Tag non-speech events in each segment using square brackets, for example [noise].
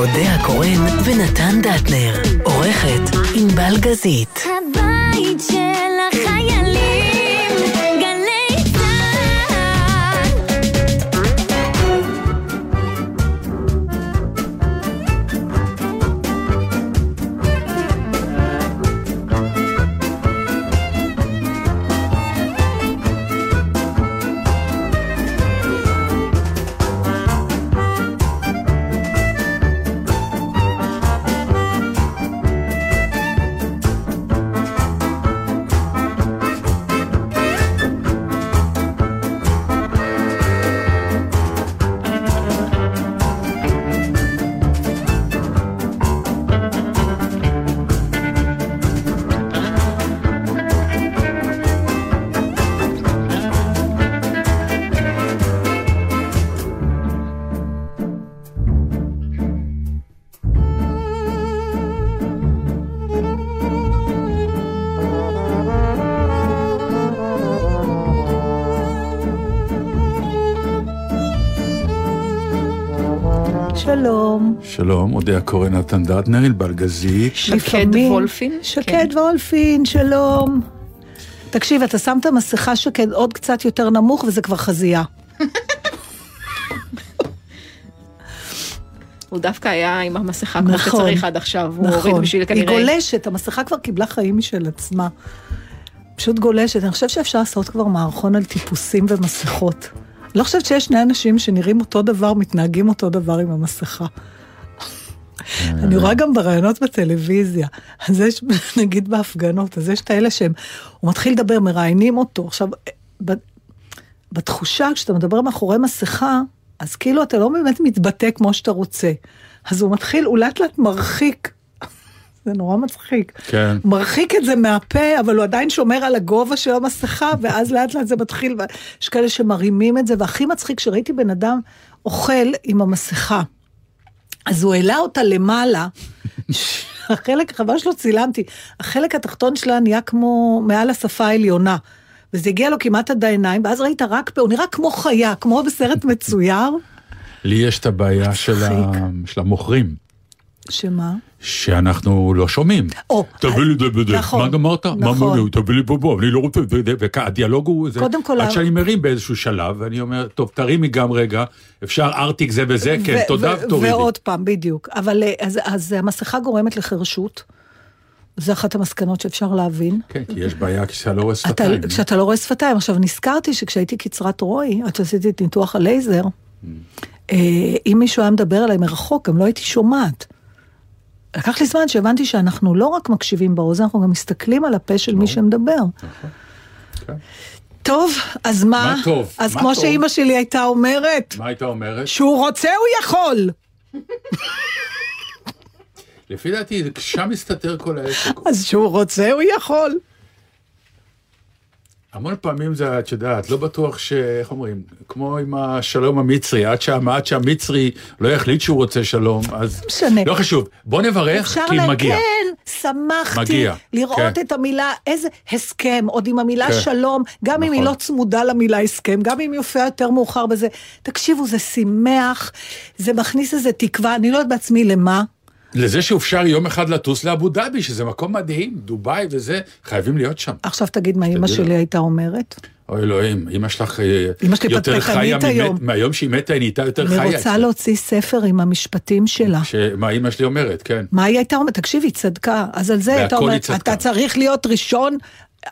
אודה הקורן ונתן דטנר. עורכת ענבל גזית. הבית של שלום. אודה הקורא נתן דטנר, ענבל גזית. לפעמים- וולפין? שקד וולפין, שלום. תקשיב, אתה שם את המסכה שקד עוד קצת יותר נמוך וזה כבר חזייה. [laughs] הוא דווקא היה עם המסכה כמו נכון. שצריך עד עכשיו, הוא הוריד נכון. בשביל היא כנראה... גולשת, המסכה כבר קיבלה חיים משל עצמה. פשוט גולשת. אני חושבת שאפשר לעשות כבר מערכון על טיפוסים ומסכות. לא חושבת שיש שני אנשים שנראים אותו דבר, מתנהגים אותו דבר עם המסכה. אני רואה גם בראיונות בטלוויזיה, אז יש, [laughs] נגיד בהפגנות, אז יש את האלה שהם, הוא מתחיל לדבר, מראיינים אותו. עכשיו, בתחושה, כשאתה מדבר מאחורי מסכה, אז כאילו אתה לא באמת מתבטא כמו שאתה רוצה. אז הוא מתחיל, הוא לאט לאט מרחיק. [laughs] זה נורא מצחיק. כן. מרחיק את זה מהפה, אבל הוא עדיין שומר על הגובה של המסכה, ואז לאט לאט זה מתחיל, ויש כאלה שמרימים את זה, והכי מצחיק, שראיתי בן אדם אוכל עם המסכה. אז הוא העלה אותה למעלה, החלק, חבל שלא צילמתי, החלק התחתון שלה נהיה כמו מעל השפה העליונה. וזה הגיע לו כמעט עד העיניים, ואז ראית רק הוא נראה כמו חיה, כמו בסרט מצויר. לי יש את הבעיה של, ה... של המוכרים, שמה? שאנחנו לא שומעים. או, תביא לי וזה, נכון, מה גמרת? נכון. אמרו? תביא לי פה, אני לא רוצה, והדיאלוג הוא זה. קודם כל, עד שאני מרים באיזשהו שלב, ואני אומר, טוב, תרימי גם רגע, אפשר ארטיק זה וזה, כן, תודה, תורידי. ועוד פעם, בדיוק. אבל אה, אז, אז המסכה גורמת לחרשות. זו אחת המסקנות שאפשר להבין. כן, כי יש בעיה כשאתה לא רואה שפתיים. כשאתה לא רואה שפתיים. עכשיו, נזכרתי שכשהייתי קצרת רוי, עד שעשיתי את ניתוח הלייזר, אה, אם מישהו היה מדבר אליי מרחוק, גם לא הייתי שומעת. לקח לי זמן שהבנתי שאנחנו לא רק מקשיבים באוזן, אנחנו גם מסתכלים על הפה של מי שמדבר. כן. טוב, אז מה? מה טוב? אז מה כמו טוב? שאימא שלי הייתה אומרת, מה היית אומרת? שהוא רוצה הוא יכול. [laughs] לפי דעתי, שם מסתתר כל העסק. אז שהוא רוצה הוא יכול. המון פעמים זה, את יודעת, לא בטוח ש... איך אומרים? כמו עם השלום המצרי, עד, שה, עד שהמצרי לא יחליט שהוא רוצה שלום, אז... משנה. לא חשוב. בוא נברך, כי לה... מגיע. כן, שמחתי מגיע, לראות כן. את המילה, איזה הסכם, עוד עם המילה כן. שלום, גם אם היא נכון. לא צמודה למילה הסכם, גם אם היא הופיעה יותר מאוחר בזה. תקשיבו, זה שימח, זה מכניס איזה תקווה, אני לא יודעת בעצמי למה. לזה שאפשר יום אחד לטוס לאבו דאבי, שזה מקום מדהים, דובאי וזה, חייבים להיות שם. עכשיו תגיד מה אימא שלי. הייתה אומרת. אוי אלוהים, אמא שלך אה, שלי יותר חיה, היום. ממת- מהיום שהיא מתה היא נהייתה יותר חיה. אני רוצה להוציא ספר עם המשפטים שלה. ש- מה אימא שלי אומרת, כן. מה היא הייתה אומרת? תקשיב, היא צדקה. אז על זה הייתה אומרת. אתה צריך להיות ראשון,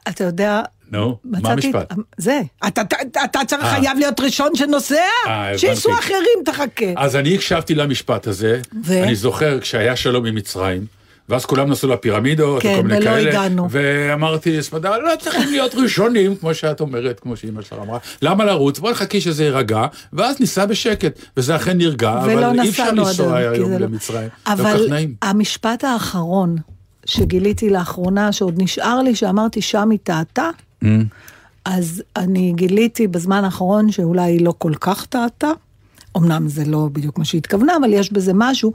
אתה יודע... נו, מה המשפט? זה, אתה, אתה, אתה צריך, אה. חייב להיות ראשון שנוסע, אה. שייסעו אחרים, תחכה. אז אני הקשבתי למשפט הזה, ו? אני זוכר כשהיה שלום עם מצרים, ואז כולם נסעו לפירמידות, כן, וכל מיני ולא כאלה, הגענו. ואמרתי, סמדה, לא צריכים להיות ראשונים, כמו שאת אומרת, כמו שאימא שלך אמרה, למה לרוץ? בוא נחכי שזה יירגע, ואז ניסע בשקט, וזה אכן נרגע, ולא אבל אי אפשר לנסוע היום, לא- למצרים, לא אבל. המשפט האחרון שגיליתי לאחרונה, שעוד נשאר לי, שאמרתי שם היא טעתה, Mm. אז אני גיליתי בזמן האחרון שאולי היא לא כל כך טעתה. אמנם זה לא בדיוק מה שהיא התכוונה, אבל יש בזה משהו.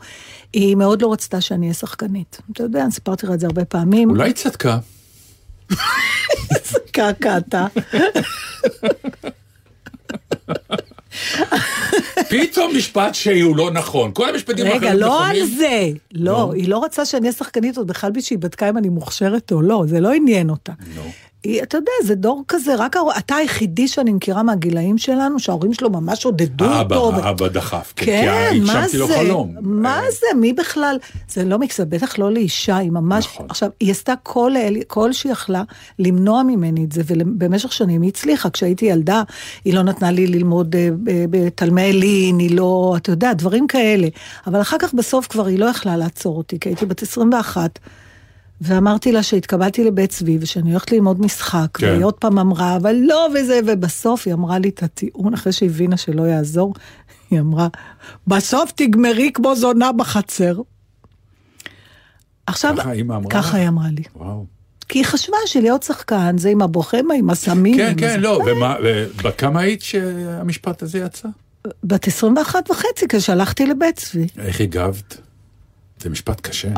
היא מאוד לא רצתה שאני אהיה שחקנית. אתה יודע, אני סיפרתי לך את זה הרבה פעמים. אולי היא צדקה. קעקעת. פתאום משפט שהוא לא נכון. כל המשפטים רגע, האחרים לא על נכונים. זה. לא, נו. היא לא רצתה שאני אהיה שחקנית עוד בכלל בשביל היא בדקה אם אני מוכשרת או לא, זה לא עניין אותה. היא, אתה יודע, זה דור כזה, רק ההור- אתה היחידי שאני מכירה מהגילאים שלנו, שההורים שלו ממש עודדו האבא, אותו. ו- האבא דחף. כי כן, מה הגשמתי לו זה? חלום. מה אה, זה? מי בכלל? זה לא מקצוע, בטח לא לאישה, היא ממש... נכון. עכשיו, היא עשתה כל, כל שהיא יכלה למנוע ממני את זה, ובמשך שנים היא הצליחה. כשהייתי ילדה, היא לא נתנה לי ללמוד אה, ב- בתלמי אלין, היא לא, אתה יודע, דברים כאלה. אבל אחר כך בסוף כבר היא לא יכלה לעצור אותי, כי הייתי בת 21. ואמרתי לה שהתקבלתי לבית צבי ושאני הולכת ללמוד משחק, כן. והיא עוד פעם אמרה, אבל לא וזה, ובסוף היא אמרה לי את הטיעון, אחרי שהבינה שלא יעזור, היא אמרה, בסוף תגמרי כמו זונה בחצר. עכשיו, ככה אמרה ככה? היא אמרה לי. וואו. כי היא חשבה שלהיות שחקן זה עם הבוכמה, עם הסמים. כן, עם כן. לא, ומה, בכמה היית שהמשפט הזה יצא? בת 21 וחצי, כשהלכתי לבית צבי. איך הגבת? זה משפט קשה.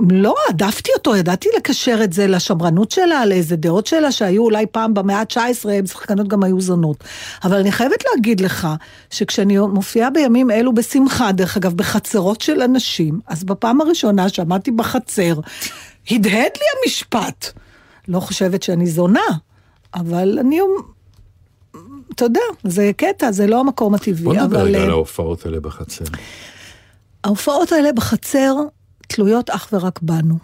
אה, לא, הדפתי אותו, ידעתי לקשר את זה לשמרנות שלה, לאיזה דעות שלה, שהיו אולי פעם במאה ה-19, שחקנות גם היו זונות. אבל אני חייבת להגיד לך, שכשאני מופיעה בימים אלו בשמחה, דרך אגב, בחצרות של אנשים, אז בפעם הראשונה שעמדתי בחצר, הדהד לי המשפט. לא חושבת שאני זונה, אבל אני... אתה יודע, זה קטע, זה לא המקום הטבעי. בוא נדבר אבל, רגע אה, על ההופעות האלה בחצר. ההופעות האלה בחצר תלויות אך ורק בנו.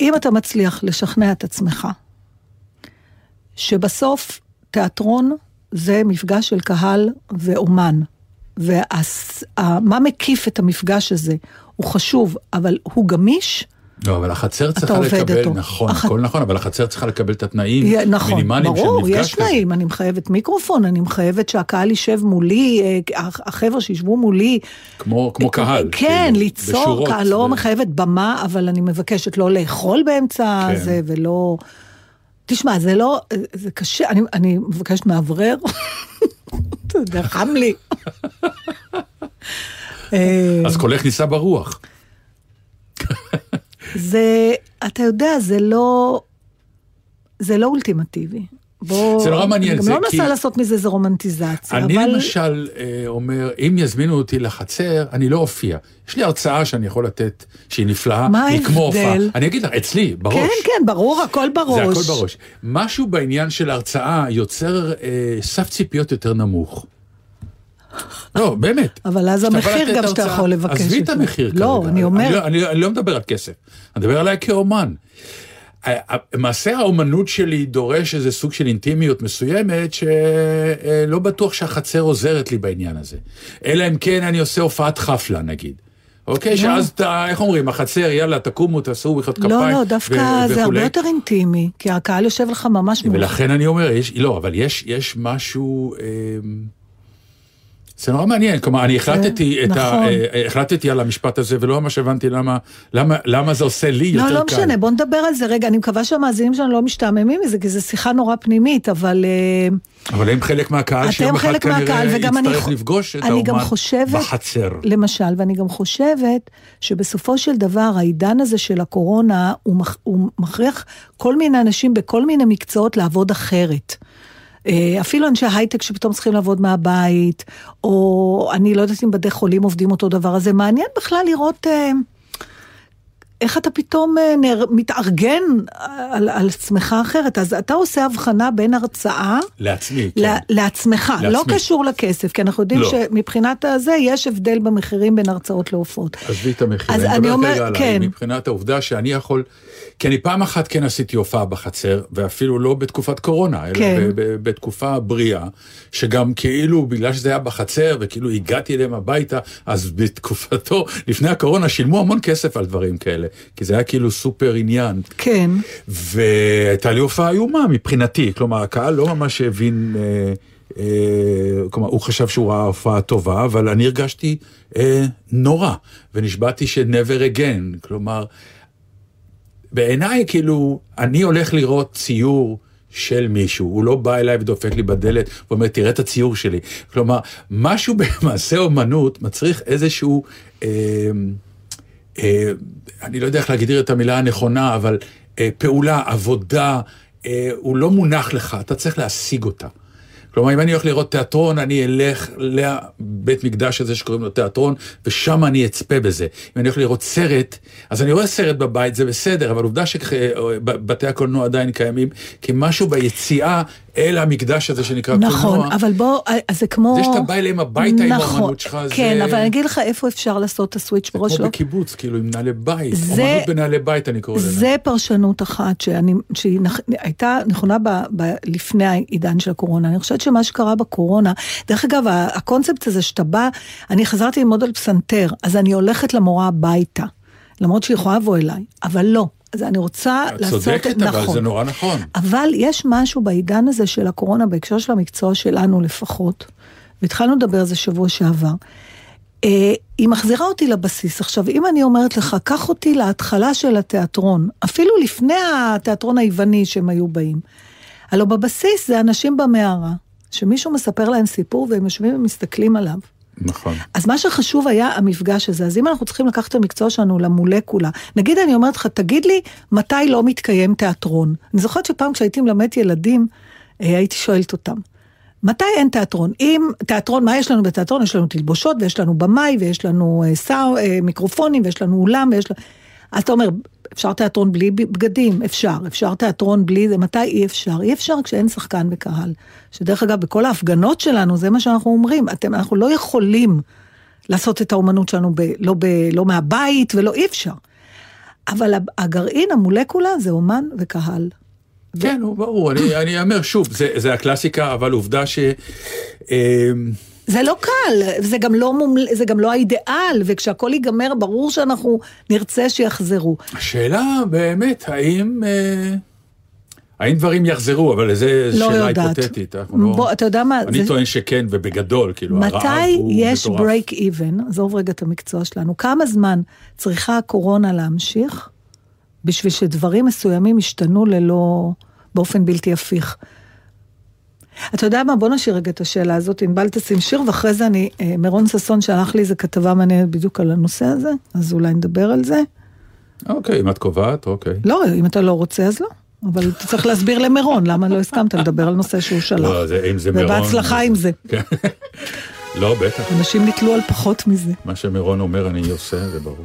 אם אתה מצליח לשכנע את עצמך שבסוף תיאטרון זה מפגש של קהל ואומן, ומה מקיף את המפגש הזה הוא חשוב, אבל הוא גמיש, לא, אבל החצר צריכה לקבל, אותו. נכון, הח- הכל נכון, אבל החצר צריכה לקבל את התנאים יהיה- נכון, מינימליים של ברור, מפגש יש תנאים, אני מחייבת מיקרופון, אני מחייבת שהקהל יישב מולי, אה, הח- החבר'ה שישבו מולי. כמו, כמו קהל. כן, כאילו, ליצור בשורות, קהל, לא ו- מחייבת במה, אבל אני מבקשת לא לאכול באמצע כן. זה, ולא... תשמע, זה לא, זה קשה, אני, אני מבקשת מאוורר, [laughs] אתה יודע, חם לי. אה, [laughs] אז קולך נישא ברוח. [laughs] זה, אתה יודע, זה לא, זה לא אולטימטיבי. בוא, זה נורא מעניין, אני גם זה לא מנסה כי- לעשות מזה איזה רומנטיזציה, אני אבל... למשל אה, אומר, אם יזמינו אותי לחצר, אני לא אופיע. יש לי הרצאה שאני יכול לתת, שהיא נפלאה, היא כמו? הופעה. אני אגיד לך, אצלי, בראש. כן, כן, ברור, הכל בראש. זה הכל בראש. משהו בעניין של הרצאה יוצר אה, סף ציפיות יותר נמוך. לא, באמת. אבל אז המחיר גם שאתה יכול לבקש עזבי את. המחיר לא, כרגע. אני אומר- לא- אני, לא מדבר על כסף, אני מדבר עליי כאומן. מעשה האומנות שלי דורש איזה סוג של אינטימיות מסוימת, שלא בטוח שהחצר עוזרת לי בעניין הזה. אלא אם כן אני עושה הופעת חפלה נגיד. אוקיי, שאז אתה, איך אומרים, החצר, יאללה, תקומו, תעשו מחיאות כפיים. לא, לא, דווקא זה הרבה וכולי. יותר אינטימי, כי הקהל יושב לך ממש מול. ולכן אני אומר, לא, אבל יש, יש משהו... אה, זה נורא מעניין, כלומר, אני החלטתי, את ה, נכון. אה, החלטתי על המשפט הזה, ולא ממש הבנתי למה, למה, למה זה עושה לי יותר לא, קל. לא משנה, בוא נדבר על זה רגע, אני מקווה שהמאזינים שלנו לא משתעממים מזה, כי זו שיחה נורא פנימית, אבל... אה, אבל הם חלק מהקהל, שיום אחד כנראה אני, יצטרך חו- לפגוש את אני האומן חושבת, בחצר. למשל, ואני גם חושבת שבסופו של דבר העידן הזה של הקורונה, הוא, מכ, הוא מכריח כל מיני אנשים בכל מיני מקצועות לעבוד אחרת. אה, אפילו אנשי הייטק שפתאום צריכים לעבוד מהבית, או אני לא יודעת אם בתי חולים עובדים אותו דבר, אז זה מעניין בכלל לראות... אה, איך אתה פתאום אה, נר, מתארגן על, על עצמך אחרת. אז אתה עושה הבחנה בין הרצאה לעצמי, ל- כן. לעצמך, לעצמי. לא קשור לכסף, כי אנחנו יודעים לא. שמבחינת הזה יש הבדל במחירים בין הרצאות להופעות. עזבי את המחיר, אז אני מדבר אומר- עליי, כן. מבחינת העובדה שאני יכול, כי אני פעם אחת כן עשיתי הופעה בחצר, ואפילו לא בתקופת קורונה, אלא כן. בתקופה בריאה, שגם כאילו, בגלל שזה היה בחצר, וכאילו הגעתי אליהם הביתה, אז בתקופתו, [laughs] לפני הקורונה, שילמו המון כסף על דברים כאלה, כי זה היה כאילו סופר עניין. כן, והייתה לי הופעה איומה מבחינתי, כלומר הקהל לא ממש הבין, אה, אה, כלומר הוא חשב שהוא ראה הופעה טובה, אבל אני הרגשתי אה, נורא, ונשבעתי ש-never again, כלומר, בעיניי כאילו, אני הולך לראות ציור של מישהו, הוא לא בא אליי ודופק לי בדלת ואומר, תראה את הציור שלי. כלומר, משהו [laughs] במעשה אומנות מצריך איזשהו... אה, אה, אני לא יודע איך להגדיר את המילה הנכונה, אבל אה, פעולה, עבודה, אה, הוא לא מונח לך, אתה צריך להשיג אותה. כלומר, אם אני הולך לראות תיאטרון, אני אלך לבית מקדש הזה שקוראים לו תיאטרון, ושם אני אצפה בזה. אם אני הולך לראות סרט, אז אני רואה סרט בבית, זה בסדר, אבל עובדה שבתי הקולנוע עדיין קיימים, כי משהו ביציאה אל המקדש הזה שנקרא נכון, קולנוע, אבל בוא, אז זה כמו... זה שאתה בא אליהם הביתה עם נכון, האמנות שלך, כן, זה... אבל אני אגיד לך איפה אפשר לעשות את הסוויץ' זה בראש כמו לא. בקיבוץ, כאילו, עם נעלי בית. זה- אומנות בנעלי בית, אני קורא לזה. זה פרשנות אחת שאני, שהיא נכ- הייתה נכונה ב, ב, לפני העידן של הקורונה. אני חושבת שמה שקרה בקורונה, דרך אגב, הקונספט הזה שאתה בא, אני חזרתי ללמוד על פסנתר, אז אני הולכת למורה הביתה, למרות שהיא יכולה לבוא אליי, אבל לא. אז אני רוצה את לעשות... צודקת, אבל נכון. זה נורא נכון. אבל יש משהו בעידן הזה של הקורונה, בהקשר של המקצוע שלנו לפחות, והתחלנו לדבר על זה שבוע שעבר, אה, היא מחזירה אותי לבסיס. עכשיו, אם אני אומרת לך, קח אותי להתחלה של התיאטרון, אפילו לפני התיאטרון היווני שהם היו באים, הלוא בבסיס זה אנשים במערה, שמישהו מספר להם סיפור והם יושבים ומסתכלים עליו. נכון. אז מה שחשוב היה המפגש הזה. אז אם אנחנו צריכים לקחת את המקצוע שלנו למולקולה, נגיד אני אומרת לך, תגיד לי, מתי לא מתקיים תיאטרון? אני זוכרת שפעם כשהייתי מלמדת ילדים, אה, הייתי שואלת אותם, מתי אין תיאטרון? אם תיאטרון, מה יש לנו בתיאטרון? יש לנו תלבושות, ויש לנו במאי, ויש לנו אה, סאו, אה, מיקרופונים, ויש לנו אולם, ויש לנו... אז אתה אומר, אפשר תיאטרון בלי בגדים? אפשר. אפשר תיאטרון בלי זה? מתי אי אפשר? אי אפשר כשאין שחקן וקהל. שדרך אגב, בכל ההפגנות שלנו, זה מה שאנחנו אומרים. אתם, אנחנו לא יכולים לעשות את האומנות שלנו ב, לא, ב, לא מהבית ולא אי אפשר. אבל הגרעין, המולקולה, זה אומן וקהל. כן, הוא ברור, אני אומר שוב, זה זה הקלאסיקה, אבל עובדה ש... אה, זה לא קל, זה גם לא, מומל, זה גם לא האידיאל, וכשהכול ייגמר, ברור שאנחנו נרצה שיחזרו. השאלה באמת, האם... אה, האם דברים יחזרו, אבל זו לא שאלה יודעת. היפותטית. לא- בוא, אתה יודע מה, אני זה- טוען שכן, ובגדול, כאילו, הרעב מתי הוא יש מטורף. break even, עזוב רגע את המקצוע שלנו, כמה זמן צריכה הקורונה להמשיך בשביל שדברים מסוימים ישתנו ללא, באופן בלתי הפיך? אתה יודע מה, בוא נשאיר רגע את השאלה הזאת, ענבל תשים שיר, ואחרי זה אני, אה, מירון ששון שלח לי איזה כתבה מעניינת בדיוק על הנושא הזה, אז אולי נדבר על זה. אוקיי, אם את קובעת, אוקיי. לא, אם אתה לא רוצה אז לא, אבל אתה צריך להסביר למירון למה לא הסכמת לדבר על נושא שהוא שלח. לא, זה- אם זה מירון... ובהצלחה עם זה. כן. לא, בטח. אנשים נתלו על פחות מזה. מה שמירון אומר אני עושה, זה ברור.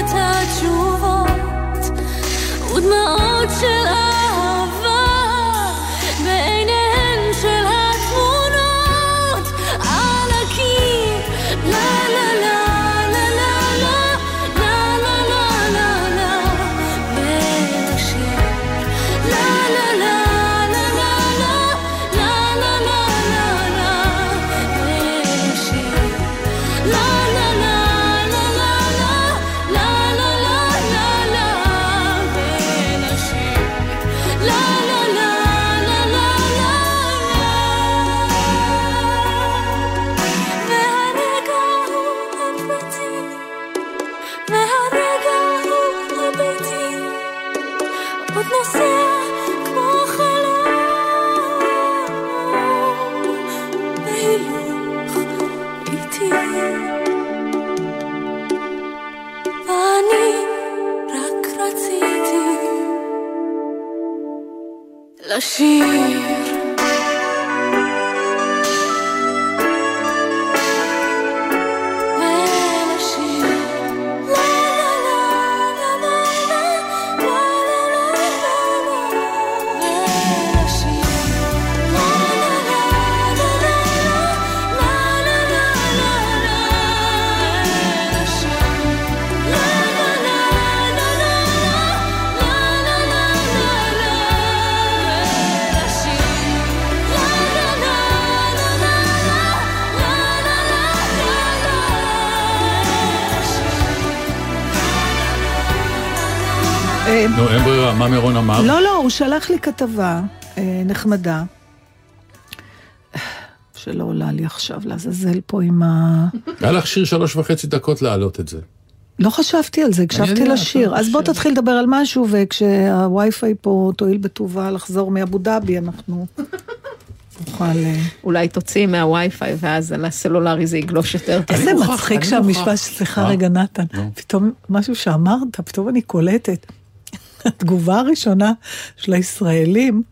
את התשובות ודמעות של she נו, אין ברירה, מה מירון אמר? לא, לא, הוא שלח לי כתבה אה, נחמדה, שלא עולה לי עכשיו לעזאזל פה עם ה... [laughs] היה לך שיר שלוש וחצי דקות להעלות את זה. לא חשבתי על זה, הקשבתי לשיר. אתה אז בוא. תתחיל לדבר על משהו, וכשהווי-פיי פה תואיל בטובה לחזור מאבו דאבי, אנחנו נוכל... אה, אולי תוציא מהווי-פיי ואז על הסלולרי זה יגלוש יותר טוב. איזה מצחיק שהמשפט. סליחה מה? רגע נתן. פתאום משהו שאמרת, פתאום אני קולטת. [laughs] התגובה הראשונה של הישראלים,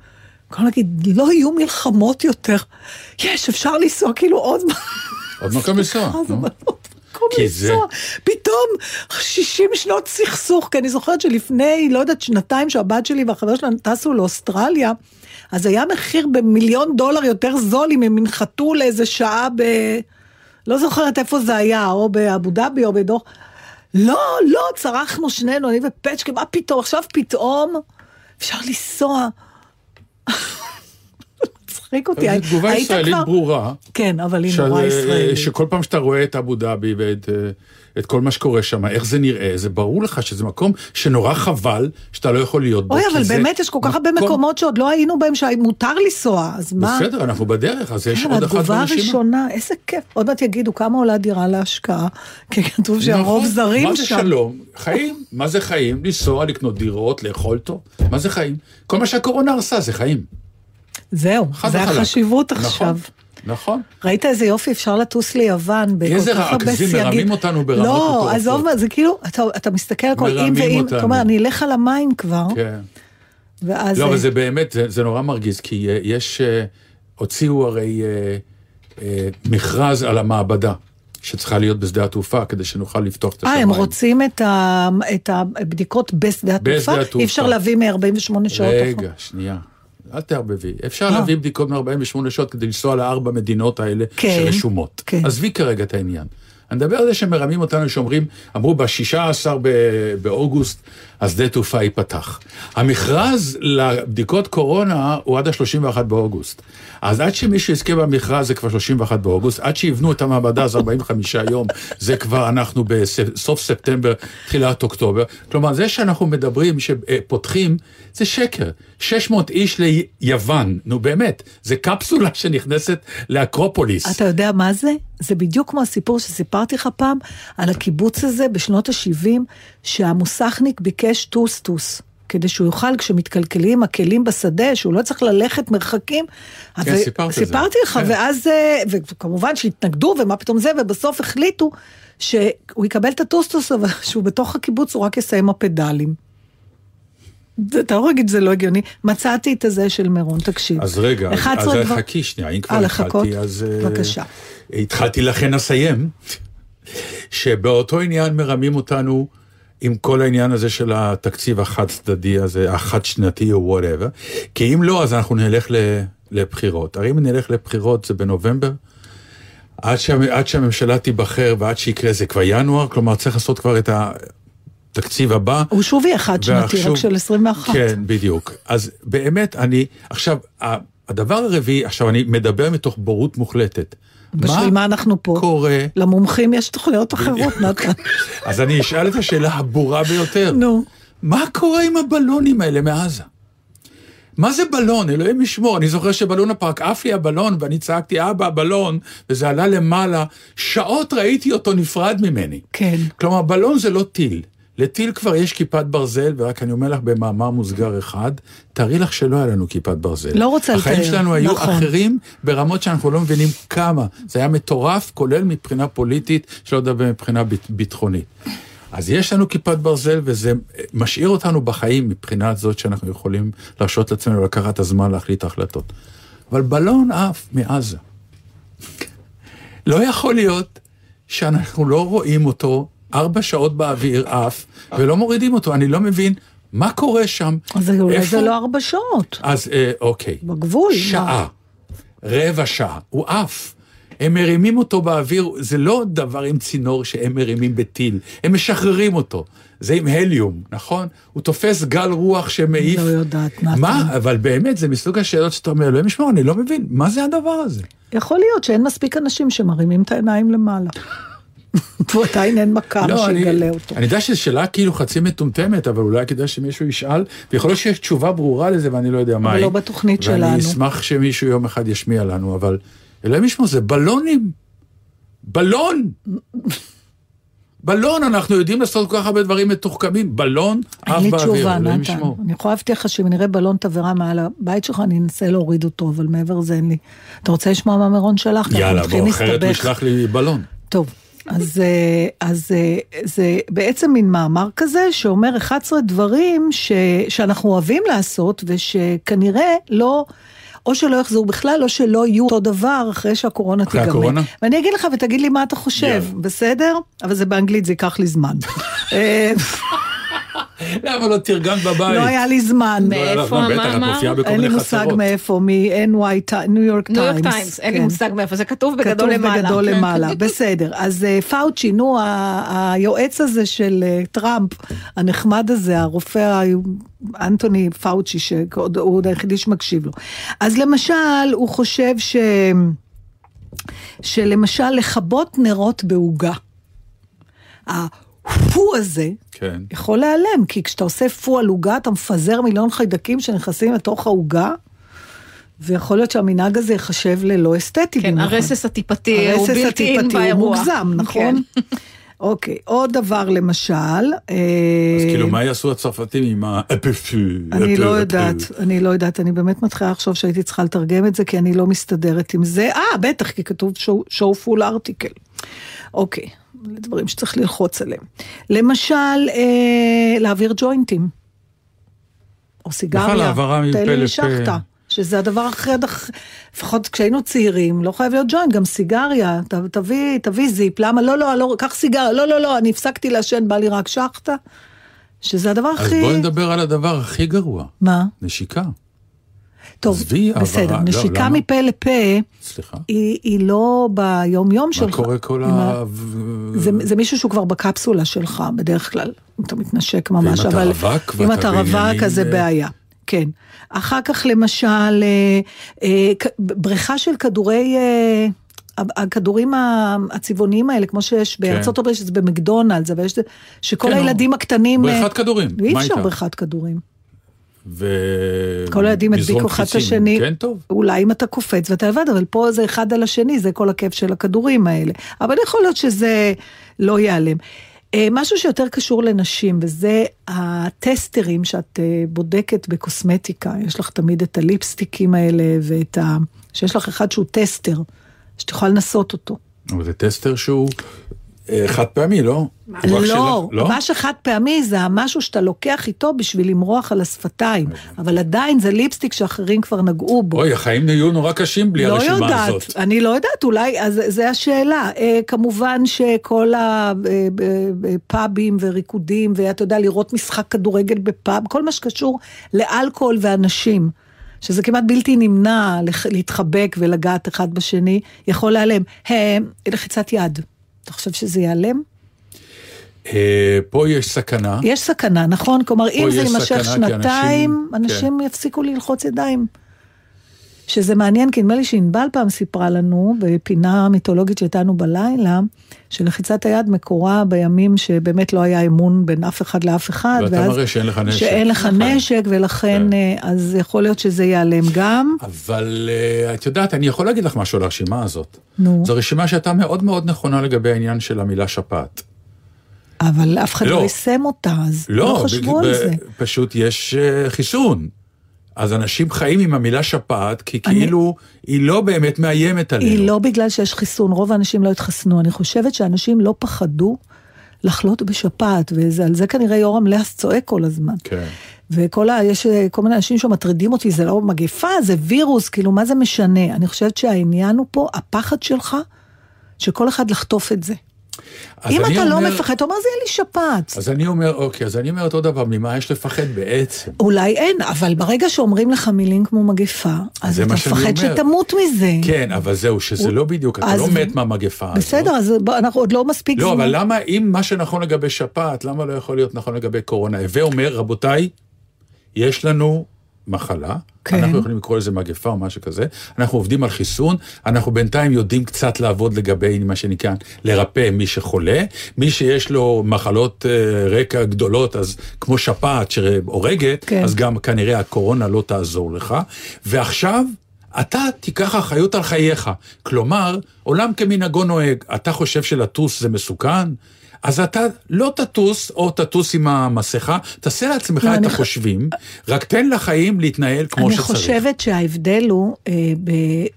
כל להגיד, לא יהיו מלחמות יותר. יש, אפשר לנסוע כאילו עוד... [laughs] עוד מקום לנסוע. מאוד מקום לנסוע. פתאום 60 שנות סכסוך, כי אני זוכרת שלפני, לא יודעת, שנתיים שהבת שלי והחבר שלנו טסו לאוסטרליה, אז היה מחיר במיליון דולר יותר זול אם הם ינחתו לאיזה שעה ב... לא זוכרת איפה זה היה, או באבו דאבי או בדוח. לא, לא, צרחנו שנינו, אני ופצ'קה, מה פתאום, עכשיו פתאום אפשר לנסוע. [laughs] מצחיק אותי. זו תגובה ישראלית כבר- ברורה. כן, אבל היא נורא ישראלית. שכל פעם שאתה רואה את אבו דאבי ואת אה, את כל מה שקורה שם, איך זה נראה, זה ברור לך שזה מקום שנורא חבל שאתה לא יכול להיות בו. אוי, אבל באמת יש כל כך הרבה מקומות שעוד לא היינו בהם שמותר לנסוע, אז מה? בסדר, אנחנו בדרך, אז יש כן, עוד אחת התגובה ברשימה. הראשונה, איזה כיף. עוד מעט יגידו כמה עולה דירה להשקעה, כי כתוב שהרוב נכון. זרים מה זה שם. שלום? חיים. מה זה חיים? לנסוע, לקנות דירות, לאכול טוב. מה זה חיים? כל מה שהקורונה הרסה זה חיים. זהו, זה. החשיבות נכון, עכשיו. נכון. ראית איזה יופי, אפשר לטוס ליוון בכל איזה כך הרבה רכזים סייגים. מרמים אותנו ברמות לא, מטורפות. עזוב, מה, זה כאילו, אתה, אתה מסתכל על כל אם ואם, אותנו. אתה אומר, אני אלך על המים כבר, כן. ואז... לא, אה, אבל זה באמת, זה, זה נורא מרגיז, כי אה, יש, אה, הוציאו הרי אה, אה, מכרז על המעבדה. שצריכה להיות בשדה התעופה כדי שנוכל לפתוח את אה, השמיים. הם רוצים את, ה, את הבדיקות בשדה התעופה? בשדה התעופה. אי אפשר להביא מ-48 שעות. רגע, שנייה. אל תערבבי. אפשר אה. להביא בדיקות מ-48 שעות כדי לנסוע לארבע מדינות האלה כן, שרשומות. כן. עזבי כרגע את העניין. אני מדבר על זה שמרמים אותנו, שאומרים, אמרו ב-16 באוגוסט, השדה תעופה ייפתח. המכרז לבדיקות קורונה הוא עד ה-31 באוגוסט. אז עד שמישהו יזכה במכרז זה כבר 31 באוגוסט, עד שיבנו את המעבדה זה 45 יום, זה כבר אנחנו בסוף ספטמבר, תחילת אוקטובר. כלומר, זה שאנחנו מדברים שפותחים, זה שקר. 600 איש ליוון, נו באמת, זה קפסולה שנכנסת לאקרופוליס. אתה יודע מה זה? זה בדיוק כמו הסיפור שסיפרתי לך פעם על הקיבוץ הזה בשנות ה-70, שהמוסכניק ביקש טוסטוס. כדי שהוא יוכל, כשמתקלקלים הכלים בשדה, שהוא לא צריך ללכת מרחקים. כן, ו- סיפרת את זה. סיפרתי לך, כן. ואז, אה, וכמובן שהתנגדו, ומה פתאום זה, ובסוף החליטו שהוא יקבל את הטוסטוס, אבל [laughs] שהוא בתוך הקיבוץ, הוא רק יסיים הפדלים. אתה לא אגיד, זה לא הגיוני. מצאתי את הזה של מירון, תקשיב. אז רגע, אז 11 אז דבר- חכי שנייה, אם כבר אה? התחלתי, אז... אה, בבקשה. התחלתי לכן אסיים, שבאותו עניין מרמים אותנו עם כל העניין הזה של התקציב החד צדדי הזה, החד שנתי או וואטאבר, כי אם לא, אז אנחנו נלך לבחירות. הרי אם נלך לבחירות זה בנובמבר, עד, שה, עד שהממשלה תיבחר ועד שיקרה זה כבר ינואר, כלומר צריך לעשות כבר את התקציב הבא. הוא שוב יהיה חד שנתי, רק של 21. כן, בדיוק. אז באמת, אני, עכשיו, הדבר הרביעי, עכשיו אני מדבר מתוך בורות מוחלטת. בשביל מה אנחנו פה? קורה? למומחים יש תוכניות אחרות, נתן. [laughs] אז אני אשאל את השאלה הבורה ביותר. נו. מה קורה עם הבלונים האלה מעזה? מה זה בלון? אלוהים ישמור. אני זוכר שבלונה פארק עף לי הבלון, ואני צעקתי, אבא, הבלון, וזה עלה למעלה. שעות ראיתי אותו נפרד ממני. כן. כלומר, בלון זה לא טיל. לטיל כבר יש כיפת ברזל, ורק אני אומר לך במאמר מוסגר אחד, תארי לך שלא היה לנו כיפת ברזל. לא רוצה החיים לתאר, שלנו היו נכון. אחרים ברמות שאנחנו לא מבינים כמה. זה היה מטורף, כולל מבחינה פוליטית, שלא לדבר מבחינה ביט- ביטחונית. אז יש לנו כיפת ברזל, וזה משאיר אותנו בחיים מבחינה זאת שאנחנו יכולים להרשות לעצמנו לקחת את הזמן להחליט החלטות. אבל בלון עף מעזה. לא יכול להיות שאנחנו לא רואים אותו ארבע שעות באוויר עף, ולא מורידים אותו. אני לא מבין מה קורה שם. אז אולי איפה- זה לא ארבע שעות. אז אה, אוקיי. בגבול. שעה, רבע שעה, הוא עף. הם מרימים אותו באוויר, זה לא דבר עם צינור שהם מרימים בטיל, הם משחררים אותו. זה עם הליום, נכון? הוא תופס גל רוח שמעיף. לא יודעת, נתן. מה? אבל באמת, זה מסוג השאלות שאתה אומר, אלוהים ישמור, אני לא מבין, מה זה הדבר הזה? יכול להיות שאין מספיק אנשים שמרימים את העיניים למעלה. [laughs] ועדיין אין מכר לא, שיגלה אותו. אני יודע שזו שאלה כאילו חצי מטומטמת, אבל אולי כדאי שמישהו ישאל, ויכול להיות שיש תשובה ברורה לזה ואני לא יודע מה היא. לא בתוכנית שלנו. ואני אשמח שמישהו יום אחד ישמיע לנו, אבל אלוהים ישמור, זה בלונים. בלון! בלון, אנחנו יודעים לעשות כל כך הרבה דברים מתוחכמים. בלון, לי באוויר, תשובה, אלוהים. ישמור. אני יכולה להבטיח לך שאם נראה בלון תבערה מעל הבית שלך, אני אנסה להוריד אותו, אבל מעבר לזה אין לי. אתה רוצה לשמוע מה מירון שלח? יאללה, בוא, אחרת הוא. ישלח לי בלון. טוב, אז, אה, אז אה, זה בעצם מין מאמר כזה שאומר 11 דברים ש, שאנחנו אוהבים לעשות ושכנראה לא, או שלא יחזרו בכלל, או שלא יהיו אותו דבר אחרי שהקורונה אחרי תיגמר. הקורונה? ואני אגיד לך ותגיד לי מה אתה חושב, יאללה. בסדר? אבל זה באנגלית, זה ייקח לי זמן. [laughs] למה לא תרגמת בבית? לא היה לי זמן. לא, מאיפה, לא, מה בטח, את? מופיעה בכל אין לי מושג. מאיפה, מ-NY, ניו יורק ניו יורק טיימס. טיימס, אין לי כן. מושג מאיפה, זה כתוב בגדול כתוב למעלה. בגדול כן. למעלה, [laughs] בסדר. אז אה, פאוצ'י, נו, היועץ הזה של אה, טראמפ, הנחמד הזה, הרופא ה- אנטוני פאוצ'י, שהוא עוד היחידי שמקשיב לו. אז למשל, הוא חושב ש... שלמשל לכבות נרות בעוגה. הפו הזה כן. יכול להיעלם, כי כשאתה עושה פו על עוגה, אתה מפזר מיליון חיידקים שנכנסים לתוך העוגה, ויכול להיות שהמנהג הזה ייחשב ללא אסתטי. כן, במיוחד. הרסס הטיפתי הוא הרסס בלתי אין הטיפתי הוא באירוע. מוגזם, נכון? [laughs] אוקיי, עוד דבר למשל, אז אה, כאילו, מה יעשו הצרפתים עם האפפו? אני לא יודעת, אני לא יודעת, אני באמת מתחילה לחשוב שהייתי צריכה לתרגם את זה, כי אני לא מסתדרת עם זה. אה, בטח, כי כתוב show- show full article. אוקיי, אלה דברים שצריך ללחוץ עליהם. למשל, אה, להעביר ג'וינטים. או סיגריה. בכלל, העברה לי לפה. לשחטה. שזה הדבר הכי, הדח- לפחות כשהיינו צעירים, לא חייב להיות ג'וינט, גם סיגריה, ת, תביא, תביא זיפ, למה? לא, לא, לא, קח סיגריה, לא, לא, לא, אני הפסקתי לעשן, בא לי רק שחטה. שזה הדבר אז הכי... בואי נדבר על הדבר הכי גרוע, מה? נשיקה. טוב, עזבי, בסדר, העברה, לא, נשיקה למה? מפה לפה, סליחה. היא, היא לא ביום-יום מה שלך. קורה כל עם ה... זה, זה מישהו שהוא כבר בקפסולה שלך, בדרך כלל, אתה מתנשק ממש, ואם אתה אבל... רווק אם אתה רווק, אז זה אה, בעיה. כן. אחר כך למשל, אה, אה, בריכה של כדורי... הכדורים ה- הצבעוניים האלה, כמו שיש בארצות הברית, שזה במקדונלדס, אבל יש... שכל כן, הילדים הקטנים... בריכת כדורים, אי מה אפשר איתה? בריכת כדורים. ו... כל הילדים הדביקו אחד את. השני. כן, טוב. אולי אם אתה קופץ ואתה לבד, אבל פה זה אחד על השני, זה כל הכיף של הכדורים האלה. אבל יכול להיות שזה לא ייעלם. אה, משהו שיותר קשור לנשים, וזה הטסטרים שאת אה, בודקת בקוסמטיקה. יש לך תמיד את הליפסטיקים האלה, ואת ה... שיש לך אחד שהוא טסטר, שאת יכולה לנסות אותו. אבל זה טסטר שהוא חד פעמי, לא? לא, שלך- לא? שחד פעמי זה המשהו שאתה לוקח איתו בשביל למרוח על השפתיים, אבל עדיין זה ליפסטיק שאחרים כבר נגעו בו. אוי, החיים נהיו נורא קשים בלי לא הרשימה הזאת. אני לא יודעת, אולי, אז זה השאלה. אה, כמובן שכל הפאבים וריקודים, ואתה יודע, לראות משחק כדורגל בפאב, כל מה שקשור לאלכוהול ואנשים, שזה כמעט בלתי נמנע להתחבק ולגעת אחד בשני, יכול להיעלם. אה, לחיצת יד, אתה חושב שזה ייעלם? אה, פה יש סכנה. יש סכנה, נכון? כלומר, אם זה יימשך שנתיים, אנשים- אנשים יפסיקו ללחוץ ידיים. שזה מעניין, כי נדמה לי שענבל פעם סיפרה לנו, בפינה מיתולוגית שהייתה לנו בלילה, שלחיצת היד מקורה בימים שבאמת לא היה אמון בין אף אחד לאף אחד. ואתה ואז- מראה שאין לך נשק. שאין לך נכון. נשק, ולכן, כן. אה, אז יכול להיות שזה ייעלם גם. אבל אה, את יודעת, אני יכול להגיד לך משהו על הרשימה הזאת. נו. זו רשימה שהייתה מאוד מאוד נכונה לגבי העניין של המילה שפעת. אבל אף אחד לא. לא יישם אותה, אז לא חשבו ב- על זה. פשוט יש אה, חיסון. אז אנשים חיים עם המילה שפעת, כי אני- כאילו היא לא באמת מאיימת עלינו. היא לא בגלל שיש חיסון, רוב האנשים לא התחסנו. אני חושבת שאנשים לא פחדו לחלות בשפעת, ועל זה כנראה יורם לס צועק כל הזמן. כן. וכל ה... יש אה, כל מיני אנשים שמטרידים אותי, זה לא מגפה, זה וירוס, כאילו, מה זה משנה? אני חושבת שהעניין הוא פה, הפחד שלך, שכל אחד לחטוף את זה. אם אתה לא אומר- מפחד, אתה אומר, זה יהיה לי שפעת. אז אני אומר, אוקיי, אז אני אומר אותו דבר, ממה יש לפחד בעצם? אולי אין, אבל ברגע שאומרים לך מילים כמו מגפה, אז אתה מפחד. שתמות מזה. כן, אבל זהו, שזה לא בדיוק, אתה לא מת מהמגפה הזאת. בסדר, אז אנחנו עוד לא מספיק לא. אבל למה, אם מה שנכון לגבי שפעת, למה לא יכול להיות נכון לגבי קורונה? הווה אומר, רבותיי, יש לנו מחלה, כן. אנחנו יכולים לקרוא לזה מגפה או משהו כזה, אנחנו עובדים על חיסון, אנחנו בינתיים יודעים קצת לעבוד לגבי מה שנקרא, לרפא מי שחולה, מי שיש לו מחלות אה, רקע גדולות, אז כמו שפעת שהורגת, כן. אז גם כנראה הקורונה לא תעזור לך, ועכשיו... אתה תיקח אחריות על חייך. כלומר, עולם כמנהגו נוהג. אתה חושב שלטוס זה מסוכן? אז אתה לא תטוס, או תטוס עם המסכה, תעשה לעצמך לא, את אני- החושבים, רק תן לחיים להתנהל כמו אני שצריך. חושבת שההבדל הוא אה, ב,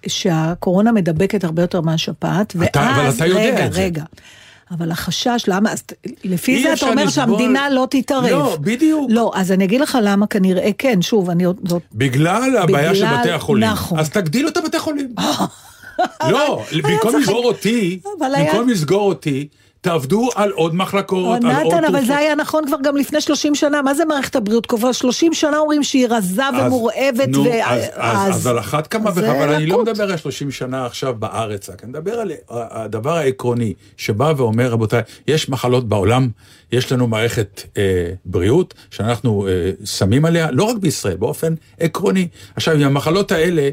שהקורונה מדבקת הרבה יותר מהשפעת, ואז... אתה- אבל אתה יודע רגע, את זה. רגע. אבל החשש, למה? אז לפי זה אתה אומר לסבול- שהמדינה לא תתערב. לא, בדיוק. לא, אז אני אגיד לך למה כנראה כן, שוב, אני עוד... זאת- בגלל הבעיה של בגלל- בתי החולים. נכון. אז תגדילו את הבתי חולים. [laughs] לא, במקום לסגור אותי, במקום לסגור אותי, תעבדו על עוד מחלקות, על עוד נתן, אבל תרופות. זה היה נכון כבר גם לפני 30 שנה, מה זה מערכת הבריאות? כבר 30 שנה אומרים שהיא רזה ומורעבת, נו, אז, אז, אז על אחת כמה וכמה, אבל אני לא. מדבר על 30 שנה עכשיו בארץ, רק אני מדבר על ה- הדבר העקרוני, שבא ואומר, רבותיי, יש מחלות בעולם, יש לנו מערכת אה, בריאות, שאנחנו אה, שמים עליה, לא רק בישראל, באופן עקרוני. עכשיו, עם המחלות האלה, אה,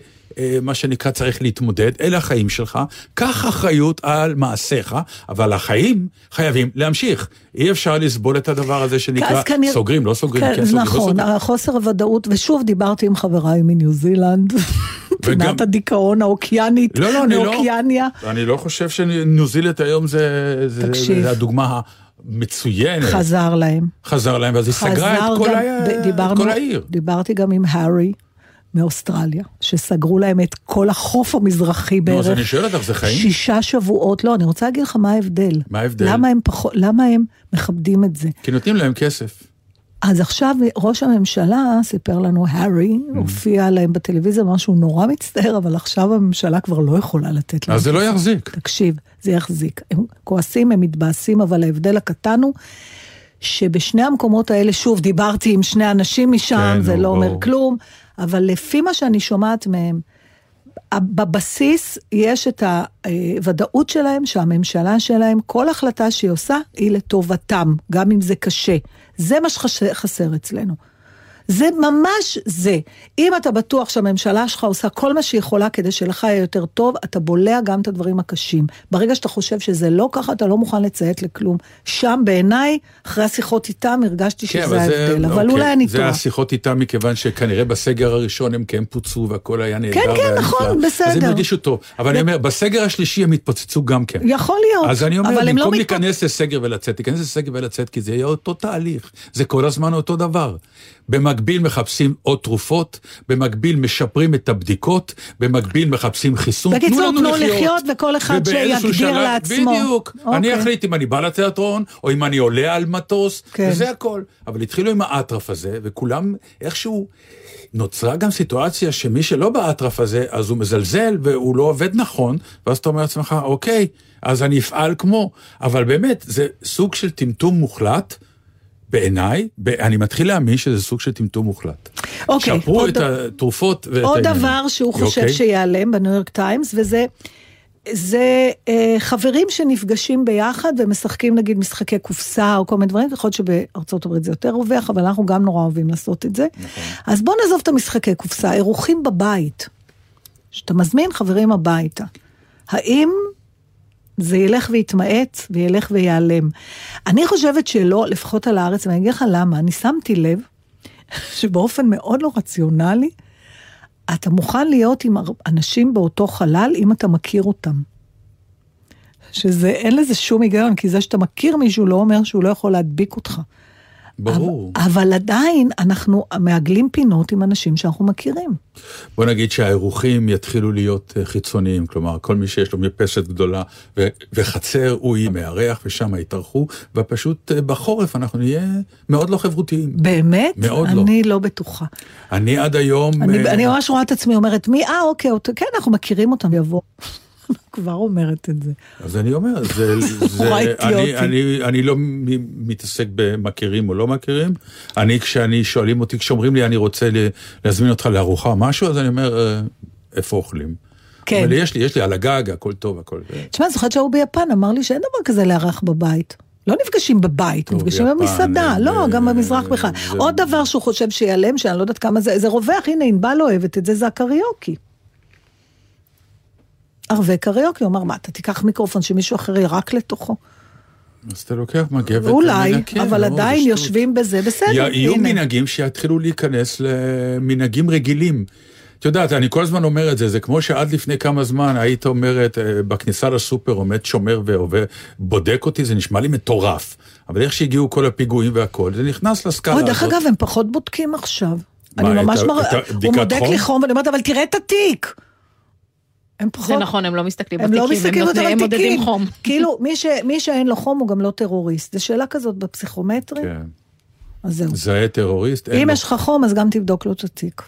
מה שנקרא צריך להתמודד, אלה החיים שלך, קח אחריות על מעשיך, אבל החיים חייבים להמשיך. אי אפשר לסבול את הדבר הזה שנקרא, אז כנראה- סוגרים, לא סוגרים, כן, כן, סוגרים, לא נכון, סוגרים. חוסר הוודאות, ושוב דיברתי עם חבריי מניו זילנד, וגם- פינת הדיכאון האוקיינית, לא, לא, אני לא. אני לא חושב שניו זילנד היום זה, זה, תקשיב. זה הדוגמה המצוינת. חזר להם. חזר להם, ואז היא סגרה את כל, גם- ה... ב- את דיברנו- כל העיר. דיברתי גם עם הארי מאוסטרליה, שסגרו להם את כל החוף המזרחי נו, אז בערך. אני שואל אותך, זה חיים? שישה שבועות, לא, אני רוצה להגיד לך מה ההבדל. מה ההבדל? למה הם פחות, למה הם מכבדים את זה? כי נותנים להם כסף. אז עכשיו ראש הממשלה סיפר לנו, הארי, Mm. הופיע להם בטלוויזיה, אמר שהוא נורא מצטער, אבל עכשיו הממשלה כבר לא יכולה לתת להם. אז זה לא כסף." יחזיק. תקשיב, זה יחזיק. הם כועסים, הם מתבאסים, אבל ההבדל הקטן הוא שבשני המקומות האלה, שוב, דיברתי עם שני אנשים משם, כן, זה לא אומר ברור. כלום, אבל לפי מה שאני שומעת מהם, בבסיס יש את הוודאות שלהם שהממשלה שלהם, כל החלטה שהיא עושה היא לטובתם, גם אם זה קשה. זה מה שחסר אצלנו. זה ממש זה. אם אתה בטוח שהממשלה שלך עושה כל מה שהיא יכולה כדי שלך יהיה יותר טוב, אתה בולע גם את הדברים הקשים. ברגע שאתה חושב שזה לא ככה, אתה לא מוכן לציית לכלום. שם בעיניי, אחרי השיחות איתם, הרגשתי כן, שזה ההבדל, אבל אוקיי, אולי אני זה טועה. השיחות איתם מכיוון שכנראה בסגר הראשון הם כן פוצו והכל היה נהדר. כן, כן, והיה נכון, נפלא. אז הם בסדר. הרגישו טוב. אבל אני אומר, בסגר השלישי הם התפוצצו גם כן. יכול להיות, אז אני אומר, אבל לא במקום מתפ... להיכנס לסגר ולצאת, תיכנס לסגר ולצאת, כי זה יהיה אותו תהליך. זה כל הזמן אותו דבר. במקביל מחפשים עוד תרופות, במקביל משפרים את הבדיקות, במקביל מחפשים חיסון. בקיצור, תנו לחיות, וכל אחד שיגדיר לעצמו. בדיוק. אוקיי. אני אחליט אם אני בא לתיאטרון, או אם אני עולה על מטוס, כן. וזה הכל. אבל התחילו עם האטרף הזה, וכולם איכשהו... נוצרה גם סיטואציה שמי שלא באטרף הזה, אז הוא מזלזל והוא לא עובד נכון, ואז אתה אומר לעצמך, אוקיי, אז אני אפעל כמו. אבל באמת, זה סוג של טמטום מוחלט. בעיניי, אני מתחיל להאמין שזה סוג של טמטום מוחלט. אוקיי, שפרו עוד את ד- התרופות ואת עוד העניינים. דבר שהוא חושב אוקיי? שיעלם בניו יורק טיימס, וזה זה אה, חברים שנפגשים ביחד ומשחקים נגיד משחקי קופסה או כל מיני דברים, יכול להיות שבארצות הברית זה יותר רווח, אבל אנחנו גם נורא אוהבים לעשות את זה. נכון. אז בוא נעזוב את המשחקי קופסה, אירוחים בבית, שאתה מזמין חברים הביתה. האם זה ילך ויתמעט וילך וייעלם? אני חושבת שלא, לפחות על הארץ, ואני אגיד לך למה, אני שמתי לב [laughs] שבאופן מאוד לא רציונלי, אתה מוכן להיות עם אנשים באותו חלל אם אתה מכיר אותם. שזה, אין לזה שום היגיון, כי זה שאתה מכיר מישהו לא אומר שהוא לא יכול להדביק אותך. ברור. אבל, אבל עדיין אנחנו מעגלים פינות עם אנשים שאנחנו מכירים. בוא נגיד שהאירוחים יתחילו להיות אה, חיצוניים, כלומר, כל מי שיש לו מרפסת גדולה ו- וחצר, הוא יהיה מארח ושם יתארחו, ופשוט אה, בחורף אנחנו נהיה מאוד לא חברותיים. באמת? מאוד לא. אני לא בטוחה. אני עד היום... אני, אה, אני ממש רואה את עצמי אומרת, מי, אה, אוקיי, אותו, כן, אנחנו מכירים אותם, יבוא. כבר אומרת את זה. אז אני אומר, זה, [laughs] זה, אידיוטי. אני, אני, אני לא מתעסק במכירים או לא מכירים. אני, כשאני, שואלים אותי, כשאומרים לי, אני רוצה להזמין אותך לארוחה או משהו, אז אני אומר, "אה, איפה אוכלים? כן. אבל יש לי, יש לי על הגג, הכל טוב, הכל... תשמע, אני זוכרת שההוא ביפן אמר לי שאין דבר כזה לארח בבית. לא נפגשים בבית, נפגשים יפן, במסעדה, אה, לא, אה, גם במזרח אה, בכלל. זה- עוד דבר שהוא חושב שיעלם, שאני לא יודעת כמה זה, זה רווח, הנה, ענבל אוהבת את זה, זה הקריוקי. ערבי קריוקי, הוא אמר, מה, אתה תיקח מיקרופון שמישהו אחר ירק לתוכו? אז אתה לוקח מגבת אולי, ומנקה, אבל לא, עדיין זה יושבים בזה, בסדר, יהיו הנה. מנהגים שיתחילו להיכנס למנהגים רגילים. את יודעת, אני כל הזמן אומר את זה, זה כמו שעד לפני כמה זמן היית אומרת, אה, בכניסה לסופר עומד שומר ועובר, בודק אותי, זה נשמע לי מטורף. אבל איך שהגיעו כל הפיגועים והכל, זה נכנס לסקאלה הזאת. דרך אגב, הם פחות בודקים עכשיו. מה, אני ממש מראה, הוא בודק חום? לי חום, ואני אומרת, אבל תראה את התיק. הם פחות... זה נכון, הם לא מסתכלים הם בתיקים, לא מסתכלים הם נותנים- הם. מודדים חום. [laughs] כאילו, מי ש- מי שאין לו חום הוא גם לא טרוריסט. זו שאלה כזאת בפסיכומטרי, כן. אז זהו. זהה טרוריסט, אם יש לך חום, אז גם תבדוק לו את התיק.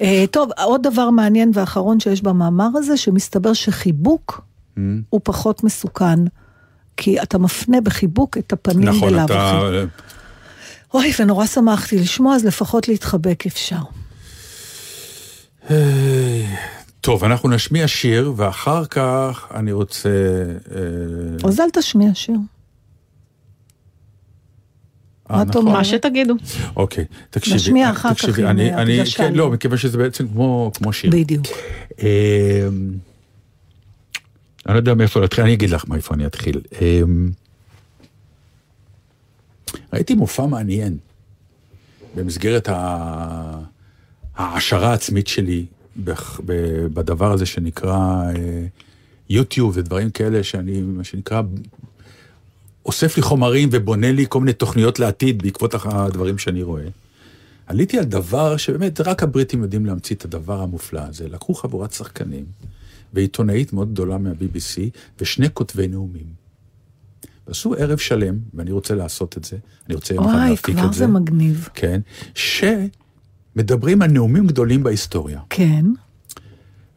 אה, טוב, עוד דבר מעניין ואחרון שיש במאמר הזה, שמסתבר שחיבוק Mm. הוא פחות מסוכן, כי אתה מפנה בחיבוק את הפנים נכון, בלאו אתה... הכי. אוי, ונורא שמחתי לשמוע, אז לפחות להתחבק אפשר. טוב, אנחנו נשמיע שיר, ואחר כך אני רוצה... אה, אז אל תשמיע שיר. אה, מה את נכון. אומרת? מה שתגידו. אוקיי, תקשיבי. נשמיע אחר כך תקשיבי, אני, כן, לא, מכיוון שזה בעצם כמו, כמו שיר. בדיוק. אה, אני לא יודע מאיפה להתחיל, אני אגיד לך מאיפה אני אתחיל. אה, ראיתי מופע מעניין במסגרת ה- ההעשרה העצמית שלי בדבר הזה שנקרא אה, יוטיוב ודברים כאלה שאני, מה שנקרא, אוסף לי חומרים ובונה לי כל מיני תוכניות לעתיד בעקבות הדברים שאני רואה. עליתי על דבר שבאמת רק הבריטים יודעים להמציא את הדבר המופלא הזה. לקחו חבורת שחקנים ועיתונאית מאוד גדולה מה-BBC ושני כותבי נאומים. ועשו ערב שלם, ואני רוצה לעשות את זה, אני רוצה יום אחד להפיק כבר את זה. זה מגניב. כן, שמדברים על נאומים גדולים בהיסטוריה. כן.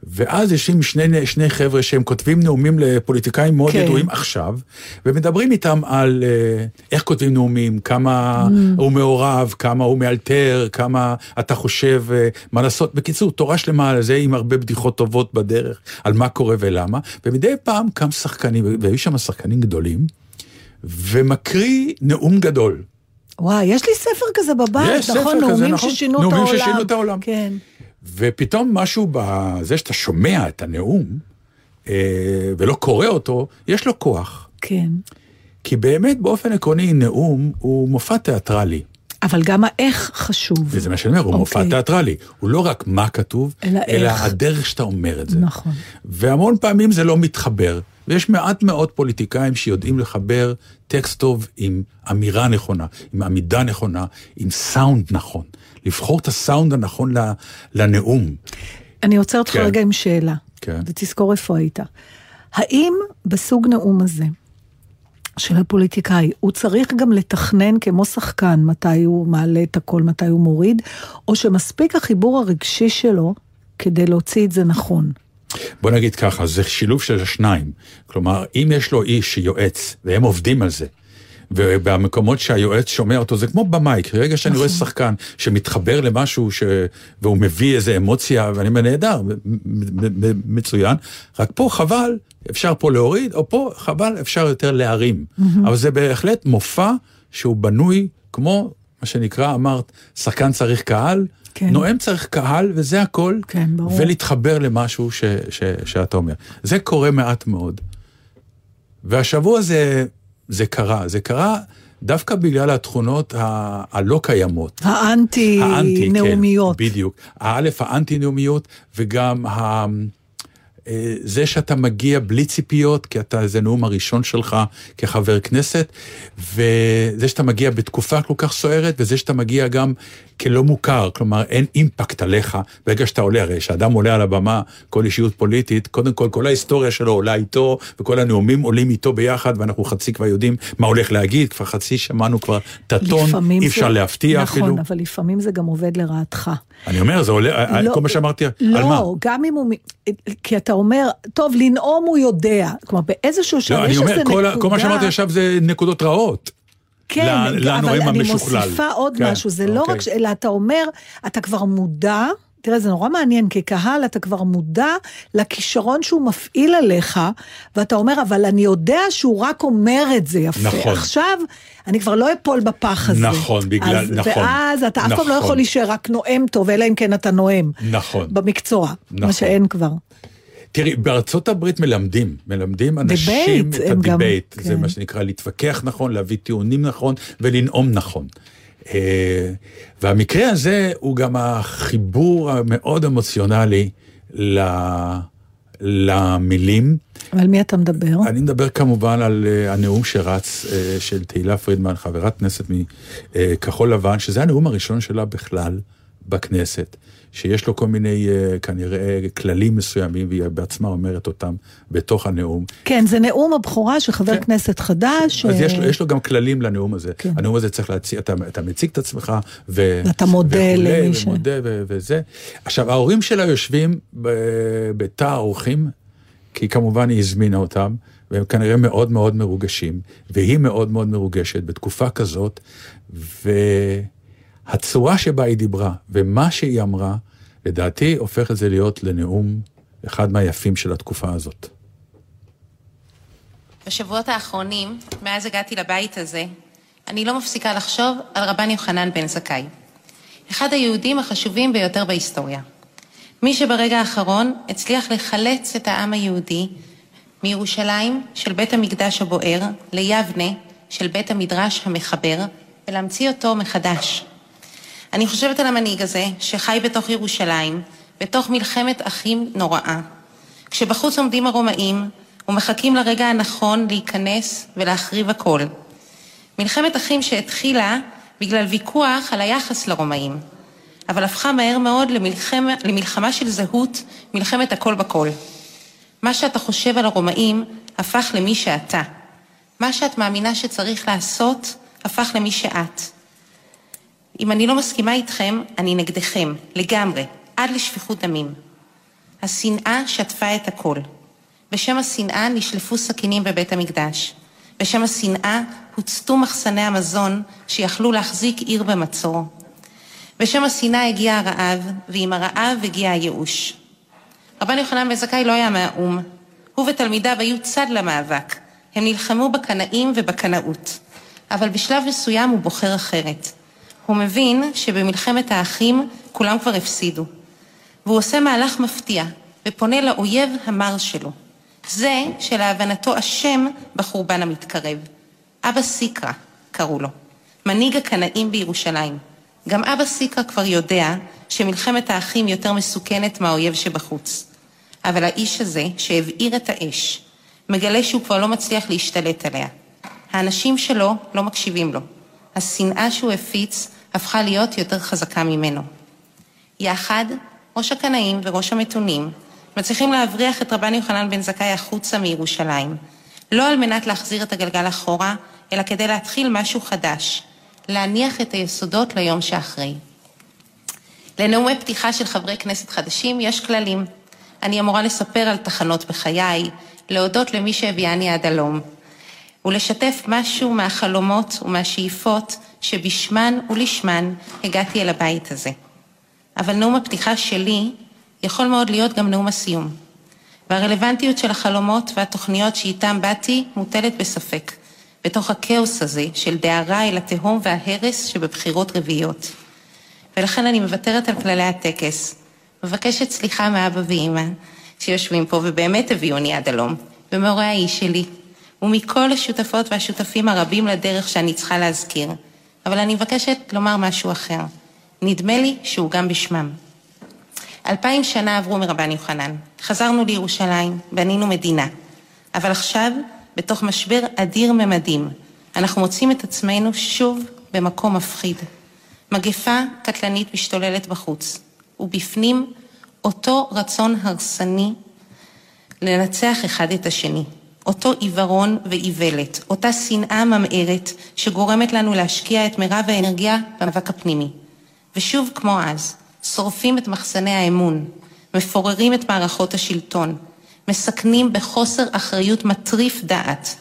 ואז יושבים שני, שני חבר'ה שהם כותבים נאומים לפוליטיקאים מאוד כן. כן. ידועים עכשיו, ומדברים איתם על אה, איך כותבים נאומים, כמה Mm. הוא מעורב, כמה הוא מאלתר, כמה אתה חושב אה, מה לעשות. בקיצור, תורה שלמה על זה עם הרבה בדיחות טובות בדרך, על מה קורה ולמה, ומדי פעם קם שחקנים, והיו שם שחקנים גדולים, ומקריא נאום גדול. וואי, יש לי ספר כזה בבית, יש ספר נכון? כזה, נאומים נכון. ששינו את העולם. נאומים ששינו את העולם. כן. ופתאום משהו בזה שאתה שומע את הנאום, אה, ולא קורא אותו, יש לו כוח. כן. כי באמת, באופן עקרוני, נאום הוא מופע תיאטרלי. אבל גם האיך חשוב. וזה מה שאני אומר, הוא מופע אוקיי. תיאטרלי. הוא לא רק מה כתוב, אלא אלא איך. הדרך שאתה אומר את זה. נכון. והמון פעמים זה לא מתחבר. ויש מעט מאוד פוליטיקאים שיודעים לחבר טקסט טוב עם אמירה נכונה, עם עמידה נכונה, עם סאונד נכון. לבחור את הסאונד הנכון לנאום. אני עוצר אותך כן. רגע עם שאלה. כן. ותזכור איפה היית. האם בסוג נאום הזה, של הפוליטיקאי, הוא צריך גם לתכנן כמו שחקן מתי הוא מעלה את הקול, מתי הוא מוריד, או שמספיק החיבור הרגשי שלו כדי להוציא את זה נכון? בוא נגיד ככה, זה שילוב של השניים. כלומר, אם יש לו איש שיועץ, והם עובדים על זה, ובמקומות שהיועץ שומע אותו, זה כמו במאי, כי רגע שאני רואה שחקן שמתחבר למשהו, ש... והוא מביא איזה אמוציה, ואני אומר, נהדר, מצוין, רק פה חבל, אפשר פה להוריד, או פה חבל, אפשר יותר להרים. אבל זה בהחלט מופע שהוא בנוי כמו, מה שנקרא, אמרת, שחקן צריך קהל, כן. נואם צריך קהל, וזה הכל, כן, ברור. ולהתחבר למשהו ש, ש, שאתה אומר. זה קורה מעט מאוד. והשבוע זה, זה קרה, זה קרה דווקא בגלל התכונות ה- הלא קיימות. האנטי, האנטי-נאומיות. כן, בדיוק. האלף, האנטי-נאומיות, וגם ה... אה, זה שאתה מגיע בלי ציפיות, כי אתה, זה נאום הראשון שלך כחבר כנסת, וזה שאתה מגיע בתקופה כל כך סוערת, וזה שאתה מגיע גם כלא מוכר, כלומר אין אימפקט עליך ברגע שאתה עולה, הרי כשאדם עולה על הבמה, כל אישיות פוליטית, קודם כל כל ההיסטוריה שלו עולה איתו, וכל הנאומים עולים איתו ביחד, ואנחנו חצי כבר יודעים מה הולך להגיד, כבר חצי שמענו כבר את הטון, אי זה- אפשר להפתיע נכון, אפילו. אבל לפעמים זה גם עובד לרעתך. אני אומר, זה עולה, לא, כל מה שאמרתי, על מה? לא, גם אם הוא... כי אתה אומר, טוב, לנאום הוא יודע. כלומר, באיזשהו שלב לא, יש איזה נקודה... כל, כל מה שאמרתי עכשיו זה נקודות רעות. כן, ל- אבל אני המשוכלל. מוסיפה עוד כן, משהו, זה לא אוקיי. רק, ש- אלא אתה אומר, אתה כבר מודע, תראה, זה נורא מעניין, כקהל אתה כבר מודע לכישרון שהוא מפעיל עליך, ואתה אומר, אבל אני יודע שהוא רק אומר את זה יפה. נכון. עכשיו, אני כבר לא אפול בפח הזה. נכון, בגלל- אז, נכון. ואז אתה אף פעם לא נכון. יכול להישאר רק נואם טוב, אלא אם כן אתה נואם. נכון. במקצוע, נכון. מה שאין כבר. תראי, בארצות הברית מלמדים, מלמדים אנשים debate, את הם גם- ה debate, זה כן. מה שנקרא להתווכח נכון, להביא טיעונים נכון ולנאום נכון. אה, והמקרה הזה הוא גם החיבור המאוד אמוציונלי ל- למילים. על מי אתה מדבר? אני מדבר כמובן על אה, הנאום שרץ אה, של תהילה פרידמן, חברת כנסת מכחול לבן, שזה הנאום הראשון שלה בכלל בכנסת, שיש לו כל מיני אה, כנראה כללים מסוימים, והיא בעצמה אומרת אותם בתוך הנאום. כן, זה נאום הבכורה של חבר כנסת חדש. אז אה, יש לו, יש לו גם כללים לנאום הזה. כן. הנאום הזה צריך להציג, אתה, אתה מציג את עצמך, ו... ואתה מודה למי ש- ומודה ו- וזה. עכשיו, ההורים שלה יושבים ב- בתא האורחים, כי כמובן היא הזמינה אותם, והם כנראה מאוד מאוד מרוגשים, והיא מאוד מאוד מרוגשת בתקופה כזאת, והצורה שבה היא דיברה, ומה שהיא אמרה, לדעתי הופך את זה להיות לנאום אחד מהיפים של התקופה הזאת. בשבועות האחרונים, מאז הגעתי לבית הזה, אני לא מפסיקה לחשוב על רבן יוחנן בן זכאי. אחד היהודים החשובים ביותר בהיסטוריה. מי שברגע האחרון הצליח לחלץ את העם היהודי מירושלים של בית המקדש הבוער ליבנה של בית המדרש המחבר ולהמציא אותו מחדש. אני חושבת על המנהיג הזה שחי בתוך ירושלים, בתוך מלחמת אחים נוראה. כשבחוץ עומדים הרומאים ומחכים לרגע הנכון להיכנס ולהחריב הכל. מלחמת אחים שהתחילה בגלל ויכוח על היחס לרומאים, אבל הפכה מהר מאוד למלחמה, למלחמה של זהות, מלחמת הכל בכל. מה שאתה חושב על הרומאים הפך למי שאתה. מה שאת מאמינה שצריך לעשות הפך למי שאת. אם אני לא מסכימה איתכם, אני נגדכם, לגמרי, עד לשפיכות דמים. השנאה שטפה את הכל. בשם השנאה נשלפו סכינים בבית המקדש. בשם השנאה הוצתו מחסני המזון שיכלו להחזיק עיר במצור. בשם השנאה הגיע הרעב, ועם הרעב הגיע הייאוש. רבן יוחנן בן זכאי לא היה מהאו"ם. הוא ותלמידיו היו צד למאבק. הם נלחמו בקנאים ובקנאות. אבל בשלב מסוים הוא בוחר אחרת. הוא מבין שבמלחמת האחים כולם כבר הפסידו. והוא עושה מהלך מפתיע, ופונה לאויב המר שלו. זה שלהבנתו אשם בחורבן המתקרב. אבא סיקרא קראו לו, מנהיג הקנאים בירושלים. גם אבא סיקרא כבר יודע שמלחמת האחים יותר מסוכנת מהאויב שבחוץ. אבל האיש הזה, שהבעיר את האש, מגלה שהוא כבר לא מצליח להשתלט עליה. האנשים שלו לא מקשיבים לו. השנאה שהוא הפיץ הפכה להיות יותר חזקה ממנו. יחד, ראש הקנאים וראש המתונים מצליחים להבריח את רבן יוחנן בן זכאי החוצה מירושלים, לא על מנת להחזיר את הגלגל אחורה, אלא כדי להתחיל משהו חדש, להניח את היסודות ליום שאחרי. לנאומי פתיחה של חברי כנסת חדשים יש כללים. אני אמורה לספר על תחנות בחיי, להודות למי שהביאני עד הלום, ולשתף משהו מהחלומות ומהשאיפות שבשמן ולשמן הגעתי אל הבית הזה. אבל נאום הפתיחה שלי יכול מאוד להיות גם נאום הסיום. והרלוונטיות של החלומות והתוכניות שאיתם באתי מוטלת בספק, בתוך הכאוס הזה של דהרה אל התהום וההרס שבבחירות רביעיות. ולכן אני מוותרת על כללי הטקס, מבקשת סליחה מאבא ואימא שיושבים פה ובאמת הביאוני עד הלום, ומהורי האיש שלי, ומכל השותפות והשותפים הרבים לדרך שאני צריכה להזכיר. אבל אני מבקשת לומר משהו אחר. נדמה לי שהוא גם בשמם. אלפיים שנה עברו מרבן יוחנן. חזרנו לירושלים, בנינו מדינה. אבל עכשיו, בתוך משבר אדיר ממדים, אנחנו מוצאים את עצמנו שוב במקום מפחיד. מגפה קטלנית משתוללת בחוץ, ובפנים אותו רצון הרסני לנצח אחד את השני. אותו עיוורון ואיוולת, אותה שנאה ממארת שגורמת לנו להשקיע את מירב האנרגיה במאבק הפנימי. ושוב, כמו אז, שורפים את מחסני האמון, מפוררים את מערכות השלטון, מסכנים בחוסר אחריות מטריף דעת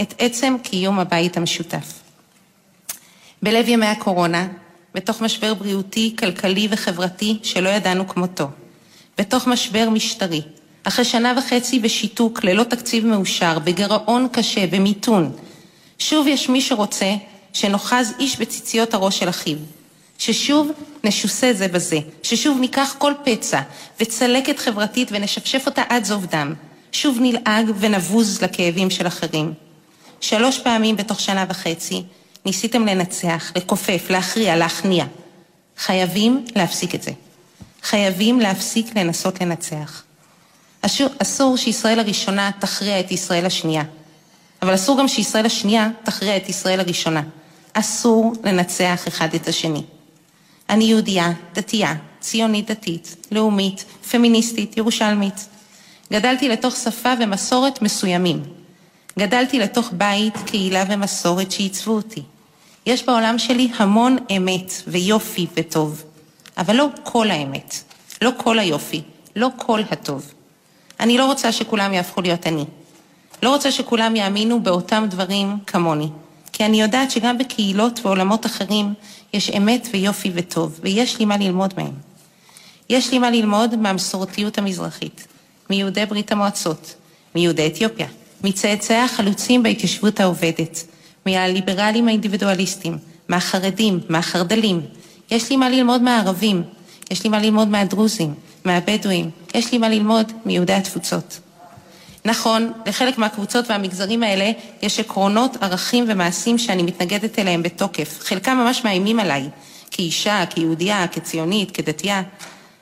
את עצם קיום הבית המשותף. בלב ימי הקורונה, בתוך משבר בריאותי, כלכלי וחברתי שלא ידענו כמותו, בתוך משבר משטרי, אחרי שנה וחצי בשיתוק, ללא תקציב מאושר, בגירעון קשה, במיתון, שוב יש מי שרוצה שנוחז איש בציציות הראש של אחיו, ששוב נשוסה זה בזה, ששוב ניקח כל פצע וצלקת חברתית ונשפשף אותה עד זוב דם, שוב נלעג ונבוז לכאבים של אחרים. שלוש פעמים בתוך שנה וחצי ניסיתם לנצח, לכופף, להכריע, להכניע. חייבים להפסיק את זה. חייבים להפסיק לנסות לנצח. אסור, שישראל הראשונה תכריע את ישראל השנייה, אבל אסור גם שישראל השנייה תכריע את ישראל הראשונה. אסור לנצח אחד את השני. אני יהודייה, דתייה, ציונית דתית, לאומית, פמיניסטית, ירושלמית. גדלתי לתוך שפה ומסורת מסוימים. גדלתי לתוך בית, קהילה ומסורת שעיצבו אותי. יש בעולם שלי המון אמת ויופי וטוב, אבל לא כל האמת, לא כל היופי, לא כל הטוב. אני לא רוצה שכולם יהפכו להיות אני. לא רוצה שכולם יאמינו באותם דברים כמוני, כי אני יודעת שגם בקהילות ועולמות אחרים יש אמת ויופי וטוב, ויש לי מה ללמוד מהם. יש לי מה ללמוד מהמסורתיות המזרחית, מיהודי ברית המועצות, מיהודי אתיופיה, מצאצאי החלוצים בהתיישבות העובדת, מהליברלים האינדיבידואליסטים, מהחרדים, מהחרד"לים. יש לי מה ללמוד מהערבים, יש לי מה ללמוד מהדרוזים, מהבדואים, יש לי מה ללמוד מיהודי התפוצות. נכון, לחלק מהקבוצות והמגזרים האלה יש עקרונות, ערכים ומעשים שאני מתנגדת אליהם בתוקף. חלקם ממש מאיימים עליי, כאישה, כיהודייה, כציונית, כדתייה.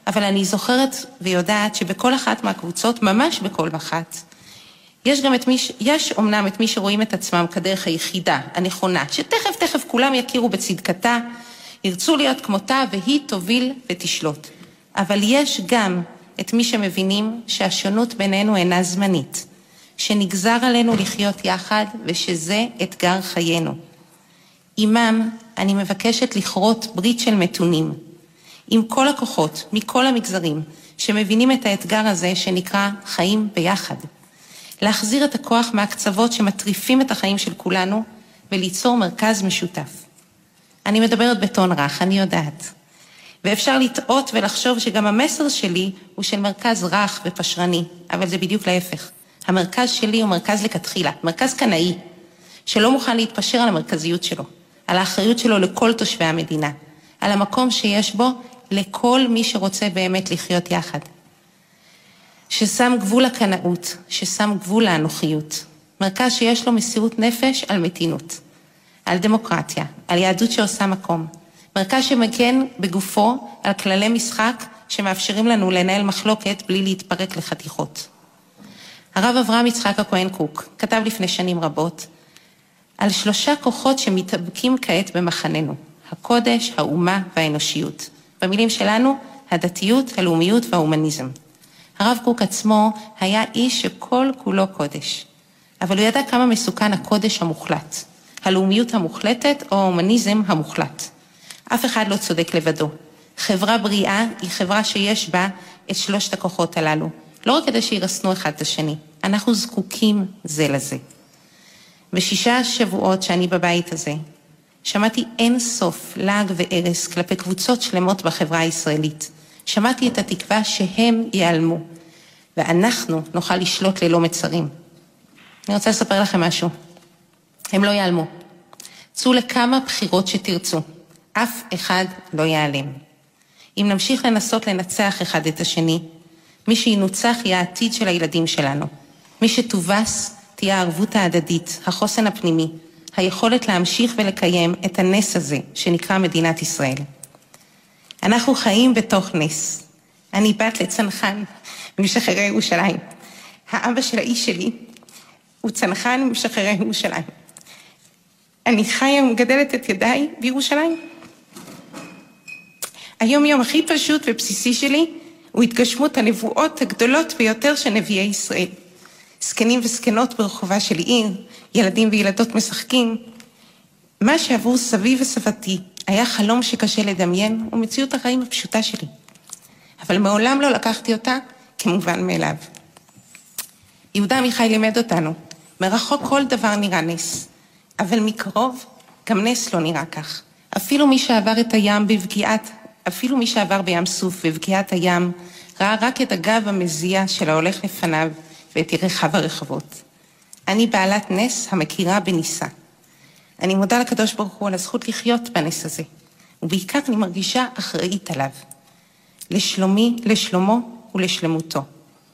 אבל אני זוכרת ויודעת שבכל אחת מהקבוצות, ממש בכל אחת, יש גם את מי, ש... יש אומנם את מי שרואים את עצמם כדרך היחידה, הנכונה, שתכף תכף כולם יכירו בצדקתה, ירצו להיות כמותה והיא תוביל ותשלוט. אבל יש גם את מי שמבינים שהשונות בינינו אינה זמנית, שנגזר עלינו לחיות יחד ושזה אתגר חיינו. עמם אני מבקשת לכרות ברית של מתונים, עם כל הכוחות, מכל המגזרים, שמבינים את האתגר הזה שנקרא חיים ביחד. להחזיר את הכוח מהקצוות שמטריפים את החיים של כולנו וליצור מרכז משותף. אני מדברת בטון רך, אני יודעת. ואפשר לטעות ולחשוב שגם המסר שלי הוא של מרכז רך ופשרני, אבל זה בדיוק להפך. המרכז שלי הוא מרכז לכתחילה, מרכז קנאי, שלא מוכן להתפשר על המרכזיות שלו, על האחריות שלו לכל תושבי המדינה, על המקום שיש בו לכל מי שרוצה באמת לחיות יחד. ששם גבול לקנאות, ששם גבול לאנוכיות. מרכז שיש לו מסירות נפש על מתינות, על דמוקרטיה, על יהדות שעושה מקום. מרכז שמגן בגופו על כללי משחק שמאפשרים לנו לנהל מחלוקת בלי להתפרק לחתיכות. הרב אברהם יצחק הכהן קוק כתב לפני שנים רבות על שלושה כוחות שמתאבקים כעת במחננו, הקודש, האומה והאנושיות. במילים שלנו, הדתיות, הלאומיות וההומניזם. הרב קוק עצמו היה איש שכל כולו קודש, אבל הוא ידע כמה מסוכן הקודש המוחלט, הלאומיות המוחלטת או ההומניזם המוחלט. אף אחד לא צודק לבדו. חברה בריאה היא חברה שיש בה את שלושת הכוחות הללו, לא רק כדי שירסנו אחד את השני, אנחנו זקוקים זה לזה. בשישה שבועות שאני בבית הזה, שמעתי אין סוף לעג וארס כלפי קבוצות שלמות בחברה הישראלית. שמעתי את התקווה שהם ייעלמו, ואנחנו נוכל לשלוט ללא מצרים. אני רוצה לספר לכם משהו. הם לא ייעלמו. צאו לכמה בחירות שתרצו. אף אחד לא ייעלם. אם נמשיך לנסות לנצח אחד את השני, מי שינוצח יהיה העתיד של הילדים שלנו. מי שתובס תהיה הערבות ההדדית, החוסן הפנימי, היכולת להמשיך ולקיים את הנס הזה שנקרא מדינת ישראל. אנחנו חיים בתוך נס. אני בת לצנחן ממשחררי ירושלים. האבא של האיש שלי הוא צנחן ממשחררי ירושלים. אני חיה ומגדלת את ידיי בירושלים. היום-יום הכי פשוט ובסיסי שלי הוא התגשמות הנבואות הגדולות ביותר של נביאי ישראל. זקנים וזקנות ברחובה של עיר, ילדים וילדות משחקים. מה שעבור סבי וסבתי היה חלום שקשה לדמיין, הוא מציאות החיים הפשוטה שלי. אבל מעולם לא לקחתי אותה כמובן מאליו. יהודה עמיחי לימד אותנו, מרחוק כל דבר נראה נס, אבל מקרוב גם נס לא נראה כך. אפילו מי שעבר את הים בפגיעת, אפילו מי שעבר בים סוף בפגיעת הים, ראה רק את הגב המזיע של ההולך לפניו ואת ירחיו הרחבות. אני בעלת נס המכירה בניסה. אני מודה לקדוש ברוך הוא על הזכות לחיות בנס הזה, ובעיקר אני מרגישה אחראית עליו. לשלומי, לשלומו ולשלמותו,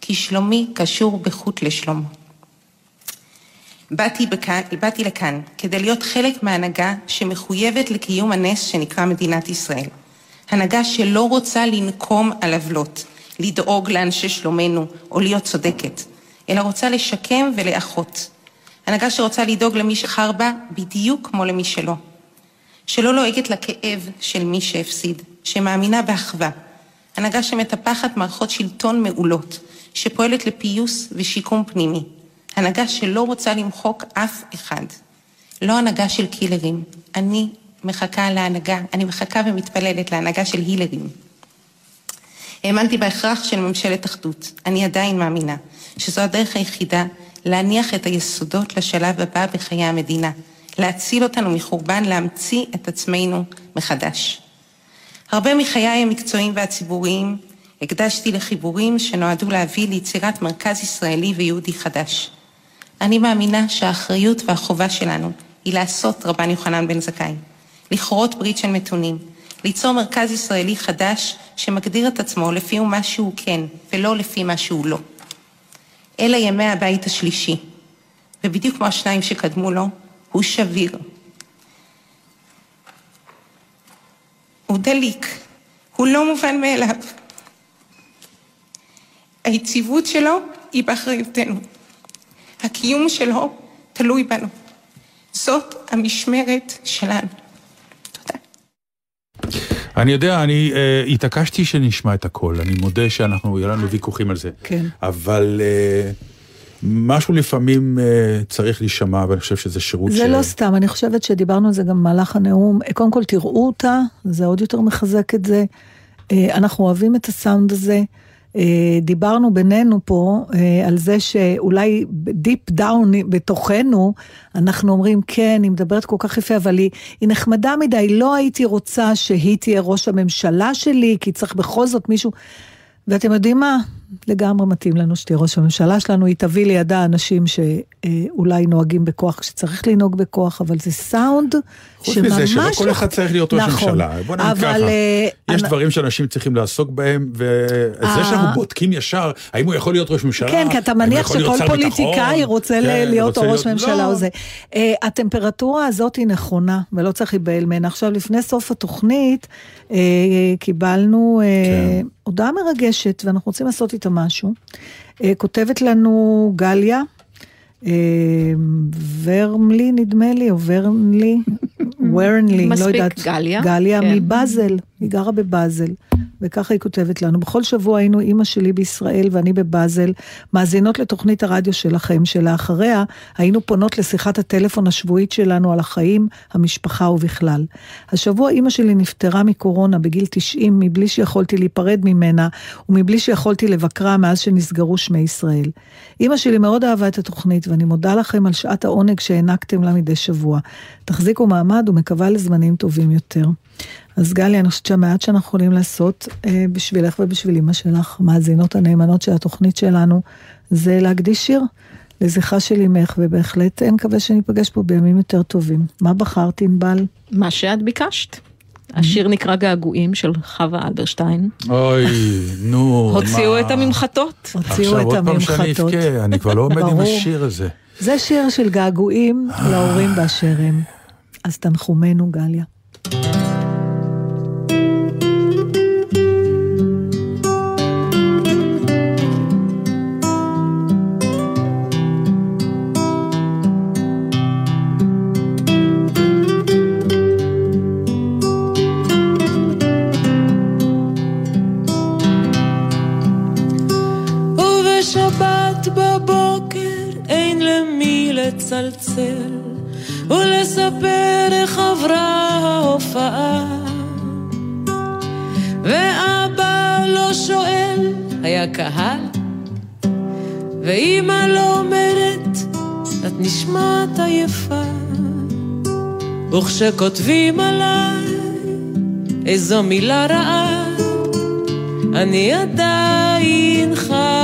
כי שלומי קשור בחוט לשלומו. באתי, בכאן, באתי לכאן כדי להיות חלק מהנהגה שמחויבת לקיום הנס שנקרא מדינת ישראל. הנהגה שלא רוצה לנקום על עוולות, לדאוג לאנשי שלומנו או להיות צודקת, אלא רוצה לשקם ולאחות. הנהגה שרוצה לדאוג למי שחר בה בדיוק כמו למי שלא. שלא לועגת לכאב של מי שהפסיד, שמאמינה באחווה. הנהגה שמטפחת מערכות שלטון מעולות, שפועלת לפיוס ושיקום פנימי. הנהגה שלא רוצה למחוק אף אחד. לא הנהגה של קילרים. אני מחכה להנהגה, אני מחכה ומתפללת להנהגה של הילרים. האמנתי בהכרח של ממשלת אחדות. אני עדיין מאמינה שזו הדרך היחידה להניח את היסודות לשלב הבא בחיי המדינה, להציל אותנו מחורבן, להמציא את עצמנו מחדש. הרבה מחיי המקצועיים והציבוריים הקדשתי לחיבורים שנועדו להביא ליצירת מרכז ישראלי ויהודי חדש. אני מאמינה שהאחריות והחובה שלנו היא לעשות רבן יוחנן בן זכאי, לכרות ברית של מתונים, ליצור מרכז ישראלי חדש שמגדיר את עצמו לפי מה שהוא כן ולא לפי מה שהוא לא. אלה ימי הבית השלישי, ובדיוק כמו השניים שקדמו לו, הוא שביר. הוא דליק, הוא לא מובן מאליו. היציבות שלו היא באחריותנו. הקיום שלו תלוי בנו. זאת המשמרת שלנו. אני יודע, אני uh, התעקשתי שנשמע את הכל, אני מודה שאנחנו, יהיה לנו ויכוחים על זה. כן. אבל uh, משהו לפעמים uh, צריך להישמע, ואני חושב שזה שירות זה לא סתם, אני חושבת שדיברנו על זה גם במהלך הנאום. קודם כל תראו אותה, זה עוד יותר מחזק את זה. אה, אנחנו אוהבים את הסאונד הזה. אה, דיברנו בינינו פה אה, על זה שאולי deep down בתוכנו, אנחנו אומרים, כן, היא מדברת כל כך יפה, אבל היא, היא נחמדה מדי, לא הייתי רוצה שהיא תהיה ראש הממשלה שלי, כי צריך בכל זאת מישהו... ואתם יודעים מה? לגמרי מתאים לנו שתהיה ראש הממשלה שלנו, היא תביא לידה אנשים שאולי נוהגים בכוח כשצריך לנהוג בכוח, אבל זה סאונד חוץ שממש... מזה שלא כל אחד צריך להיות ראש נכון. ממשלה. בוא נגיד ככה, אה, יש אני- דברים שאנשים צריכים לעסוק בהם, וזה אה. שאנחנו בודקים ישר, האם הוא יכול להיות ראש ממשלה, כן, כי אתה מניח שכל פוליטיקאי ביטחון, רוצה כן, להיות או ראש ממשלה לא. או זה. אה, הטמפרטורה הזאת היא נכונה, ולא צריך להיבהל ממנה. עכשיו, לפני סוף התוכנית, אה, קיבלנו אה, כן. הודעה מרגשת, ואנחנו רוצים לעשות איתה משהו. אה, כותבת לנו גליה, אה, ורמלי נדמה לי, או ורנלי, [laughs] ורנלי, לא מספיק יודעת. גליה, גליה כן. מבאזל, היא גרה בבאזל. וככה היא כותבת לנו. בכל שבוע היינו אימא שלי בישראל ואני בבאזל, מאזינות לתוכנית הרדיו שלכם, שלאחריה היינו פונות לשיחת הטלפון השבועית שלנו על החיים, המשפחה ובכלל. השבוע אימא שלי נפטרה מקורונה בגיל 90 מבלי שיכולתי להיפרד ממנה ומבלי שיכולתי לבקרה מאז שנסגרו שמי ישראל. אימא שלי מאוד אהבה את התוכנית ואני מודה לכם על שעת העונג שהענקתם לה מדי שבוע. תחזיקו מעמד ומקווה לזמנים טובים יותר. אז גלי, אני חושבת שהמעט שאנחנו יכולים לעשות אה, בשבילך ובשביל אמא שלך, מאזינות הנאמנות של התוכנית שלנו, זה להקדיש שיר לזכרה של אמך, ובהחלט אה, נקווה שניפגש פה בימים יותר טובים. מה בחרת, ענבל? מה שאת ביקשת. השיר נקרא געגועים של חווה אלברשטיין. אוי, נו, [laughs] הוציאו מה? את הממחטות. הוציאו עכשיו את עוד פעם שאני הממחטות. אבכה, אני כבר לא עומד עם. השיר הזה. זה שיר של געגועים להורים באשר הם. אז תנחומנו, גליה. ולספר איך עברה ההופעה. ואבא לא שואל, היה קהל, ואימא לא אומרת, את נשמעת עייפה. וכשכותבים עליי איזו מילה רעה, אני עדיין חי.